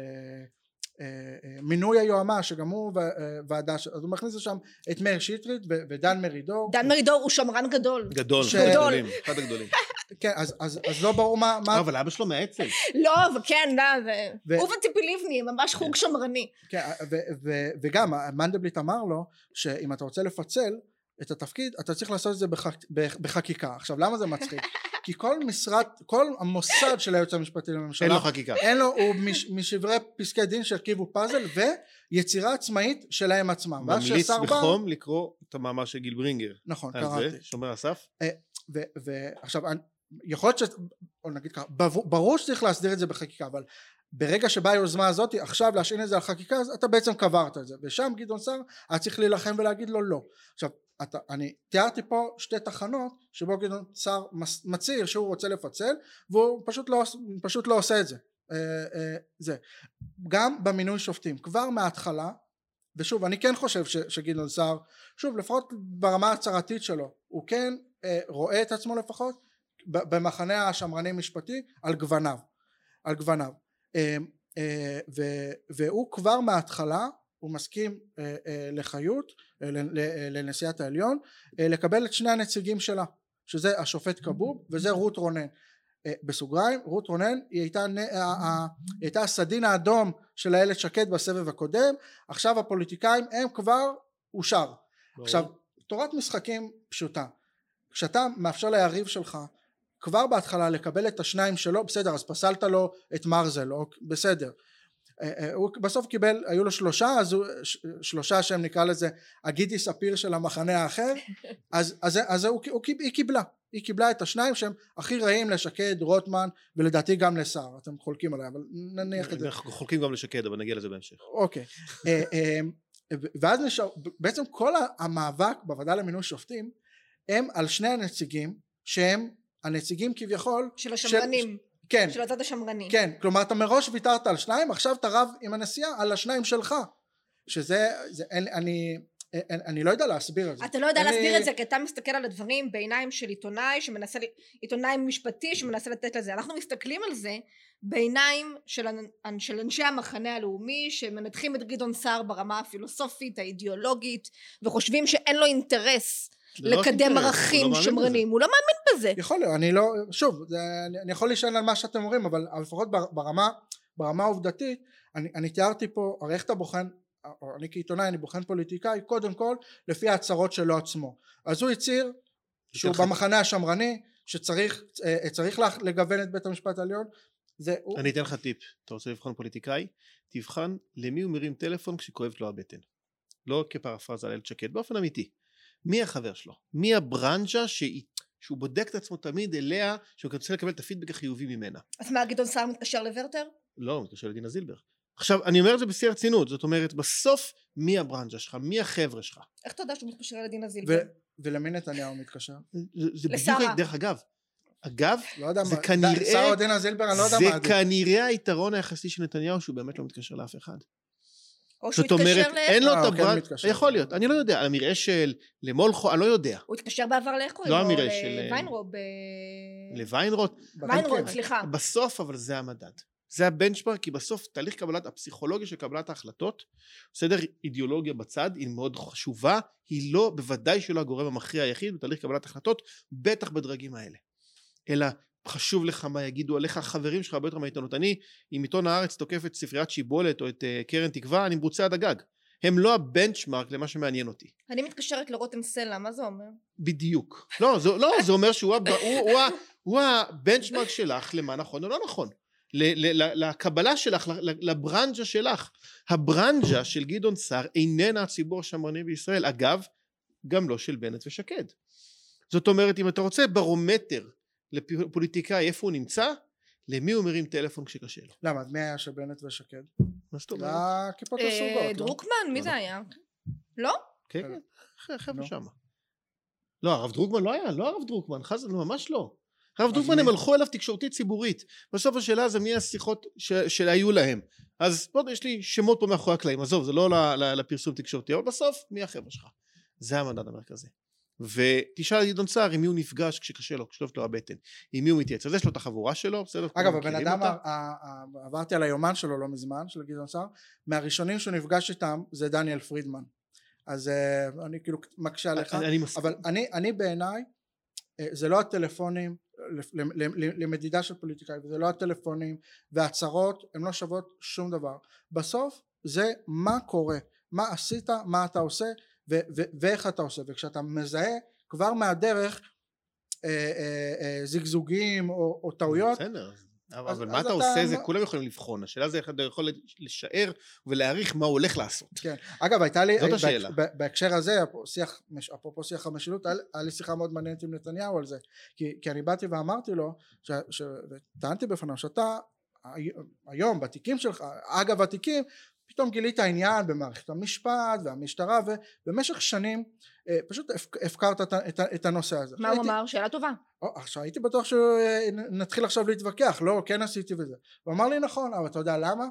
אה, אה, מינוי היועמ"ש שגם הוא אה, ועדה אז הוא מכניס לשם את מאיר שטרית ודן מרידור. דן מרידור הוא שמרן גדול. גדול ש... גדולים אחד הגדולים. כן אז, אז, אז לא ברור מה, מה... אבל אבא שלו מהאצ"ל. לא וכן לא, ו... הוא וציפי לבני ממש חוג שמרני. כן ו, ו, וגם מנדלבליט אמר לו שאם אתה רוצה לפצל את התפקיד אתה צריך לעשות את זה בחק, בחקיקה. עכשיו למה זה מצחיק? כי כל משרד כל המוסד של היועץ המשפטי לממשלה אין לו חקיקה. אין לו הוא מש, משברי פסקי דין שהרכיבו פאזל ויצירה עצמאית שלהם עצמם. ממליץ בחום בא... לקרוא את המאמר של גיל ברינגר. נכון קראתי זה שומר הסף. אה, ועכשיו יכול להיות ש... או נגיד ככה ברור שצריך להסדיר את זה בחקיקה אבל ברגע שבאה היוזמה הזאת עכשיו להשעין את זה על חקיקה אז אתה בעצם קברת את זה. ושם גדעון סער היה צריך להילחם ולהגיד לו לא. עכשיו אתה, אני תיארתי פה שתי תחנות שבו גדעון סער מצהיר שהוא רוצה לפצל והוא פשוט לא, פשוט לא עושה את זה. אה, אה, זה. גם במינוי שופטים. כבר מההתחלה ושוב אני כן חושב ש, שגדעון סער שוב לפחות ברמה ההצהרתית שלו הוא כן אה, רואה את עצמו לפחות במחנה השמרני משפטי על גווניו. על גווניו. אה, אה, והוא כבר מההתחלה הוא מסכים אה, לחיות לנשיאת העליון לקבל את שני הנציגים שלה שזה השופט כבוב וזה רות רונן. בסוגריים רות רונן היא הייתה, היא הייתה הסדין האדום של איילת שקד בסבב הקודם עכשיו הפוליטיקאים הם כבר אושר. עכשיו תורת משחקים פשוטה. כשאתה מאפשר ליריב שלך כבר בהתחלה לקבל את השניים שלו בסדר אז פסלת לו את מרזל אוקיי, בסדר. אה, אה, הוא בסוף קיבל היו לו שלושה אז הוא שלושה שהם נקרא לזה הגידי ספיר של המחנה האחר אז, אז, אז הוא, הוא, היא קיבלה היא קיבלה את השניים שהם הכי רעים לשקד רוטמן ולדעתי גם לסער אתם חולקים עליי אבל נניח את זה. אנחנו חולקים גם לשקד אבל נגיע לזה בהמשך. אוקיי אה, ואז נשאר בעצם כל המאבק בוועדה למינוי שופטים הם על שני הנציגים שהם הנציגים כביכול של השמרנים. של, כן של הצד השמרני כן כלומר אתה מראש ויתרת על שניים עכשיו אתה רב עם הנשיאה על השניים שלך שזה זה, אין, אני אני, אני לא יודע להסביר את זה. אתה לא יודע להסביר לי... את זה כי אתה מסתכל על הדברים בעיניים של עיתונאי שמנסה, עיתונאי משפטי שמנסה לתת לזה. אנחנו מסתכלים על זה בעיניים של, של אנשי המחנה הלאומי שמנתחים את גדעון סער ברמה הפילוסופית, האידיאולוגית, וחושבים שאין לו אינטרס לקדם לא ערכים לא שמרנים, הוא לא מאמין בזה. יכול להיות, אני לא, שוב, אני, יכול להישען על מה שאתם אומרים, אבל לפחות ברמה, ברמה העובדתית, אני, אני תיארתי פה, הרי איך אתה בוחן, אני כעיתונאי, אני בוחן פוליטיקאי, קודם כל, לפי ההצהרות שלו עצמו. אז הוא הצהיר שהוא במחנה השמרני, שצריך אה, צריך לגוון את בית המשפט העליון, זה... אני אתן לך טיפ, אתה רוצה לבחון פוליטיקאי? תבחן למי הוא מרים טלפון כשכואבת לו הבטן. לא כפרפרזה על איילת שקד, באופן אמיתי. מי החבר שלו? מי הברנז'ה שהיא, שהוא בודק את עצמו תמיד אליה, שהוא רוצה לקבל את הפידבק החיובי ממנה. אז מה, גדעון סער מתקשר לוורטר? לא, הוא מתקשר לדינה זילבר. עכשיו, אני אומר את זה בשיא הרצינות, זאת אומרת, בסוף, מי הברנז'ה שלך? מי החבר'ה שלך? איך אתה יודע שהוא מתקשר לדינה זילבר? ולמי נתניהו מתקשר? זה בדיוק, דרך אגב, אגב, לא יודע זה מה, כנראה, שר דינה זילבר, אני לא יודע מה. זה כנראה היתרון היחסי של נתניהו שהוא באמת לא מתקשר לאף אחד. או שהוא התקשר אומרת, אין לו את הברנד, כן יכול להיות, אני לא יודע, המרעה של למולכו, אני לא יודע. הוא התקשר בעבר לאיך קוראים לא המרעה של... לוויינרוט. לוויינרוט. ויינרוט, סליחה. בסוף, אבל זה המדד. זה הבנצ'מרק, כי בסוף תהליך קבלת, הפסיכולוגיה של קבלת ההחלטות, בסדר, אידיאולוגיה בצד, היא מאוד חשובה, היא לא, בוודאי שלא הגורם המכריע היחיד בתהליך קבלת החלטות, בטח בדרגים האלה. אלא חשוב לך מה יגידו עליך החברים שלך הרבה יותר מהעיתונות. אני אם עיתון הארץ תוקף את ספריית שיבולת או את uh, קרן תקווה אני מרוצה עד הגג. הם לא הבנצ'מארק למה שמעניין אותי. אני מתקשרת לרותם סלע מה זה אומר? בדיוק. לא זה, לא, זה אומר שהוא הוא, הוא, הוא, הוא הבנצ'מארק שלך למה נכון או לא נכון. לקבלה שלך לברנג'ה שלך. הברנג'ה של גדעון סער איננה הציבור השמרני בישראל. אגב גם לא של בנט ושקד. זאת אומרת אם אתה רוצה ברומטר לפוליטיקאי איפה הוא נמצא, למי הוא מרים טלפון כשקשה לו. למה? מי היה של בנט ושקד? מה זאת אומרת? הכיפות אה, הסרוגות. לא? דרוקמן, מי זה היה? לא? כן, כן, חבר'ה לא. שמה. לא, הרב דרוקמן לא היה, לא הרב דרוקמן, חזן, ממש לא. הרב דרוקמן הם הלכו אליו תקשורתית ציבורית. בסוף השאלה זה מי השיחות שהיו להם. אז בוא, יש לי שמות פה מאחורי הקלעים, עזוב, זה לא לפרסום תקשורתי, אבל בסוף, מי החבר'ה שלך? זה המדד המרכזי. ותשאל את גדעון סער עם מי הוא נפגש כשקשה לו, כששלופת לו הבטן, עם מי הוא מתייעץ, אז יש לו את החבורה שלו, בסדר? אגב הבן אדם, עברתי על היומן שלו לא מזמן, של גדעון סער, מהראשונים שהוא נפגש איתם זה דניאל פרידמן, אז אה, אני כאילו מקשה עליך, אבל אני בעיניי אה, זה לא הטלפונים למדידה של פוליטיקאים, זה לא הטלפונים והצהרות, הן לא שוות שום דבר, בסוף זה מה קורה, מה עשית, מה אתה עושה ואיך אתה עושה וכשאתה מזהה כבר מהדרך אה, אה, אה, זיגזוגים או, או טעויות בסדר אבל, אז, אבל אז מה אתה עושה זה כולם יכולים לבחון השאלה זה איך אתה יכול לשער ולהעריך מה הוא הולך לעשות. כן אגב הייתה לי זאת השאלה. בהקשר הזה שיח אפרופו שיח המשילות היה לי שיחה מאוד מעניינת עם נתניהו על זה כי, כי אני באתי ואמרתי לו וטענתי בפניו שאתה היום בתיקים שלך אגב התיקים פתאום גילית עניין במערכת המשפט והמשטרה ובמשך שנים אה, פשוט הפקרת את הנושא הזה. מה הוא אמר? שאלה טובה. עכשיו הייתי בטוח שנתחיל עכשיו להתווכח לא כן עשיתי וזה הוא אמר לי נכון אבל אתה יודע למה?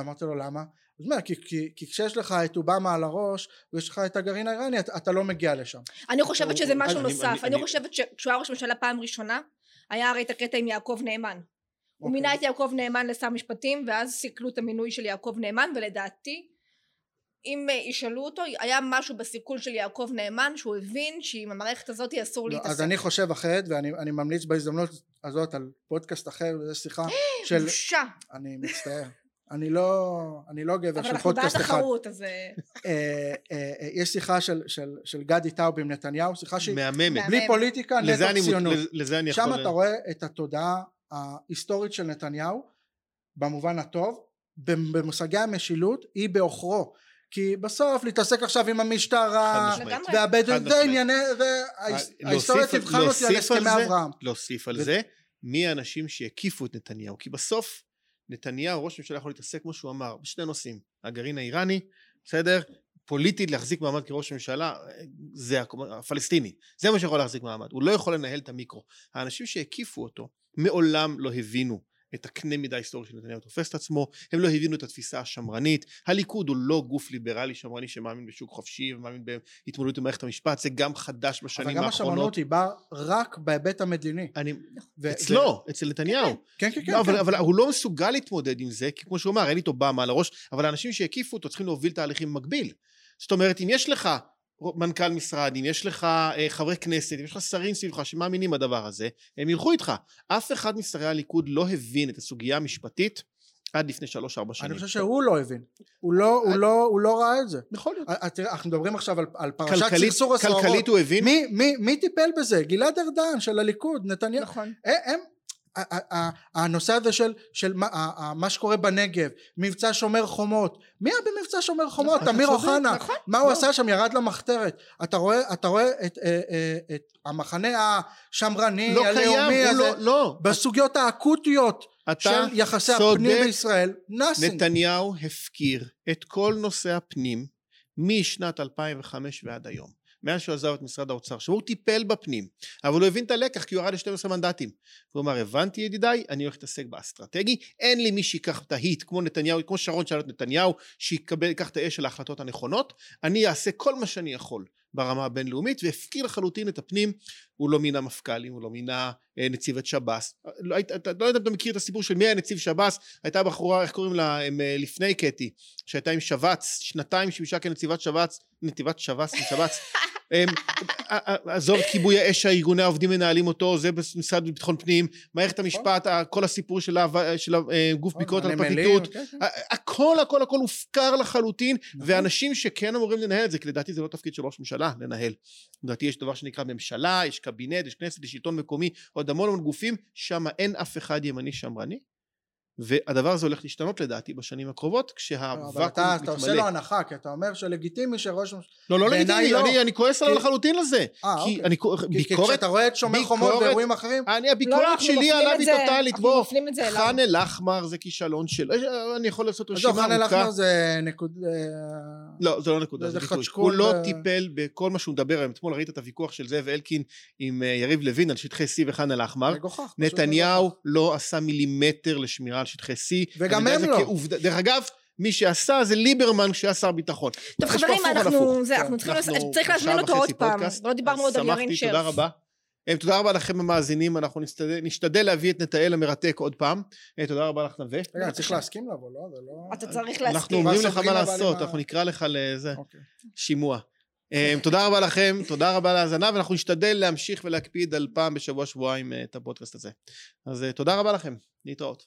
אמרתי לו למה? אז אומר, כי, כי, כי כשיש לך את אובמה על הראש ויש לך את הגרעין האיראני אתה, אתה לא מגיע לשם. אני חושבת שזה משהו נוסף אני, אני, אני חושבת שכשהוא היה ראש ממשלה פעם ראשונה היה הרי את הקטע עם יעקב נאמן הוא מינה אוקיי. את יעקב נאמן לשר משפטים ואז סיכלו את המינוי של יעקב נאמן ולדעתי אם ישאלו אותו היה משהו בסיכול של יעקב נאמן שהוא הבין שעם המערכת הזאת אסור לא, להתעסק. אז אני חושב אחרת ואני ממליץ בהזדמנות הזאת על פודקאסט אחר וזו שיחה של... בושה. אני מצטער. אני לא, אני לא גבר של פודקאסט אחד. אבל אנחנו בעד תחרות אז... אה, אה, אה, יש שיחה של, של, של גדי טאוב עם נתניהו, שיחה שהיא... מהממת. בלי פוליטיקה, נטו ציונות. לזה אני יכול... שם אתה רואה את התודעה ההיסטורית של נתניהו במובן הטוב במושגי המשילות היא בעוכרו. כי בסוף להתעסק עכשיו עם המשטרה והבדואים זה ענייני וההיסטוריה תבחן אותי על הסכמי אברהם. להוסיף על זה מי האנשים שהקיפו את נתניהו? כי בסוף נתניהו ראש ממשלה יכול להתעסק כמו שהוא אמר בשני נושאים. הגרעין האיראני בסדר פוליטית להחזיק מעמד כראש ממשלה זה הפלסטיני זה מה שיכול להחזיק מעמד הוא לא יכול לנהל את המיקרו האנשים שהקיפו אותו מעולם לא הבינו את הקנה מידה ההיסטורי של נתניהו תופס את עצמו, הם לא הבינו את התפיסה השמרנית, הליכוד הוא לא גוף ליברלי שמרני שמאמין בשוק חופשי ומאמין בהתמודדות עם מערכת המשפט, זה גם חדש בשנים האחרונות. אבל גם השמרנות היא באה רק בהיבט המדיני. אני, ו- אצלו, ו- אצל נתניהו. כן, כן, כן. לא, כן. אבל, אבל הוא לא מסוגל להתמודד עם זה, כי כמו שהוא אמר, אין איתו במה על הראש, אבל האנשים שהקיפו אותו צריכים להוביל תהליכים במקביל. זאת אומרת, אם יש לך מנכ"ל משרד, אם יש לך אה, חברי כנסת, אם יש לך שרים סביבך שמאמינים בדבר הזה, הם ילכו איתך. אף אחד משרי הליכוד לא הבין את הסוגיה המשפטית עד לפני שלוש ארבע שנים. אני חושב שהוא לא הבין. הוא לא, הוא לא, הוא לא ראה את זה. יכול להיות. אה, תראה, אנחנו מדברים עכשיו על, על פרשת סרסור הסוהרות. כלכלית הוא הבין? מי, מי, מי טיפל בזה? גלעד ארדן של הליכוד, נתניהו. נכון. הם, הנושא הזה של, של מה, מה שקורה בנגב, מבצע שומר חומות, מי היה במבצע שומר חומות? נכון, אמיר אוחנה, נכון, מה הוא לא. עשה שם? ירד למחתרת. אתה רואה, אתה רואה את, את, אה, אה, את המחנה השמרני, לא הלאומי קיים, הזה, לא, לא. בסוגיות האקוטיות של יחסי הפנים בישראל, נאסינג. נתניהו הפקיר את כל נושא הפנים משנת 2005 ועד היום. מאז שהוא עזב את משרד האוצר, שהוא טיפל בפנים, אבל הוא הבין את הלקח כי הוא ירד ל-12 מנדטים. הוא אמר, הבנתי ידידיי, אני הולך להתעסק באסטרטגי, אין לי מי שיקח את ההיט, כמו נתניהו, כמו שרון שאל את נתניהו, שיקח את האש של ההחלטות הנכונות, אני אעשה כל מה שאני יכול ברמה הבינלאומית והפקיר לחלוטין את הפנים הוא לא מינה מפכ"לים הוא לא מינה אה, נציבת שב"ס לא, אתה לא יודע אם אתה מכיר את הסיפור של מי היה נציב שב"ס הייתה בחורה איך קוראים לה הם, אה, לפני קטי שהייתה עם שב"ץ שנתיים שימשה כנציבת שב"ץ נתיבת שב"ס עם שב"ץ עזוב כיבוי האש הארגוני העובדים מנהלים אותו זה במשרד לביטחון פנים מערכת המשפט כל הסיפור של הגוף אה, ביקורת על הפרקליטות כן, כן. הכל הכל הכל הופקר לחלוטין נכון. ואנשים שכן אמורים לנהל את זה כי לדעתי זה לא תפקיד של ראש ממשלה לנהל לדעתי יש דבר שנקרא ממשלה יש קבינט יש כנסת יש שלטון מקומי עוד המון המון גופים שם אין אף אחד ימני שמרני והדבר הזה הולך להשתנות לדעתי בשנים הקרובות כשהוואקום מתמלא. אבל אתה, אתה עושה לו הנחה כי אתה אומר שלגיטימי שראש ממשלה... לא לא לגיטימי לא. אני, אני כועס עליו לחלוטין לזה. אה אוקיי. אני, כי, ביקורת, כי כשאתה רואה את שומר חומות ואירועים אחרים... אני הביקורת לא, לא, שלי עליו היא טוטאלית בוא חאן אל אחמר זה כישלון של אני יכול לעשות רשימה ארוכה. חאן אל אחמר זה נקוד... אה, לא זה לא נקודה זה ביטוי. הוא לא טיפל בכל מה שהוא מדבר היום אתמול ראית את הוויכוח של זאב אלקין עם אה, יריב לוין על שטחי C וחאן אל אחמר. נתניהו לא עשה מילימטר לשמירה על שטחי C. וגם הם לא. כעובד... דרך אגב, מי שעשה זה ליברמן כשהיה שר ביטחון. טוב חברים, אנחנו, זה, אנחנו צריכים, אנחנו צריך להזמין אותו עוד פעם, לא דיברנו עוד על ירין שרף. תודה רבה. אה, תודה רבה לכם המאזינים, אנחנו נשתדל, נשתדל להביא את נתנאל המרתק עוד פעם. אה, תודה רבה לך נווה. רגע, צריך להסכים לבוא, לא? זה לא... אתה צריך להסכים. אנחנו אומרים לך מה לעשות, אנחנו נקרא לך לזה, אוקיי. שימוע. אה, תודה רבה לכם, תודה רבה להאזנה, ואנחנו נשתדל להמשיך ולהקפיד על פעם בשבוע שבועיים את הפודקאסט הזה. אז תודה רבה לכם, להתראות.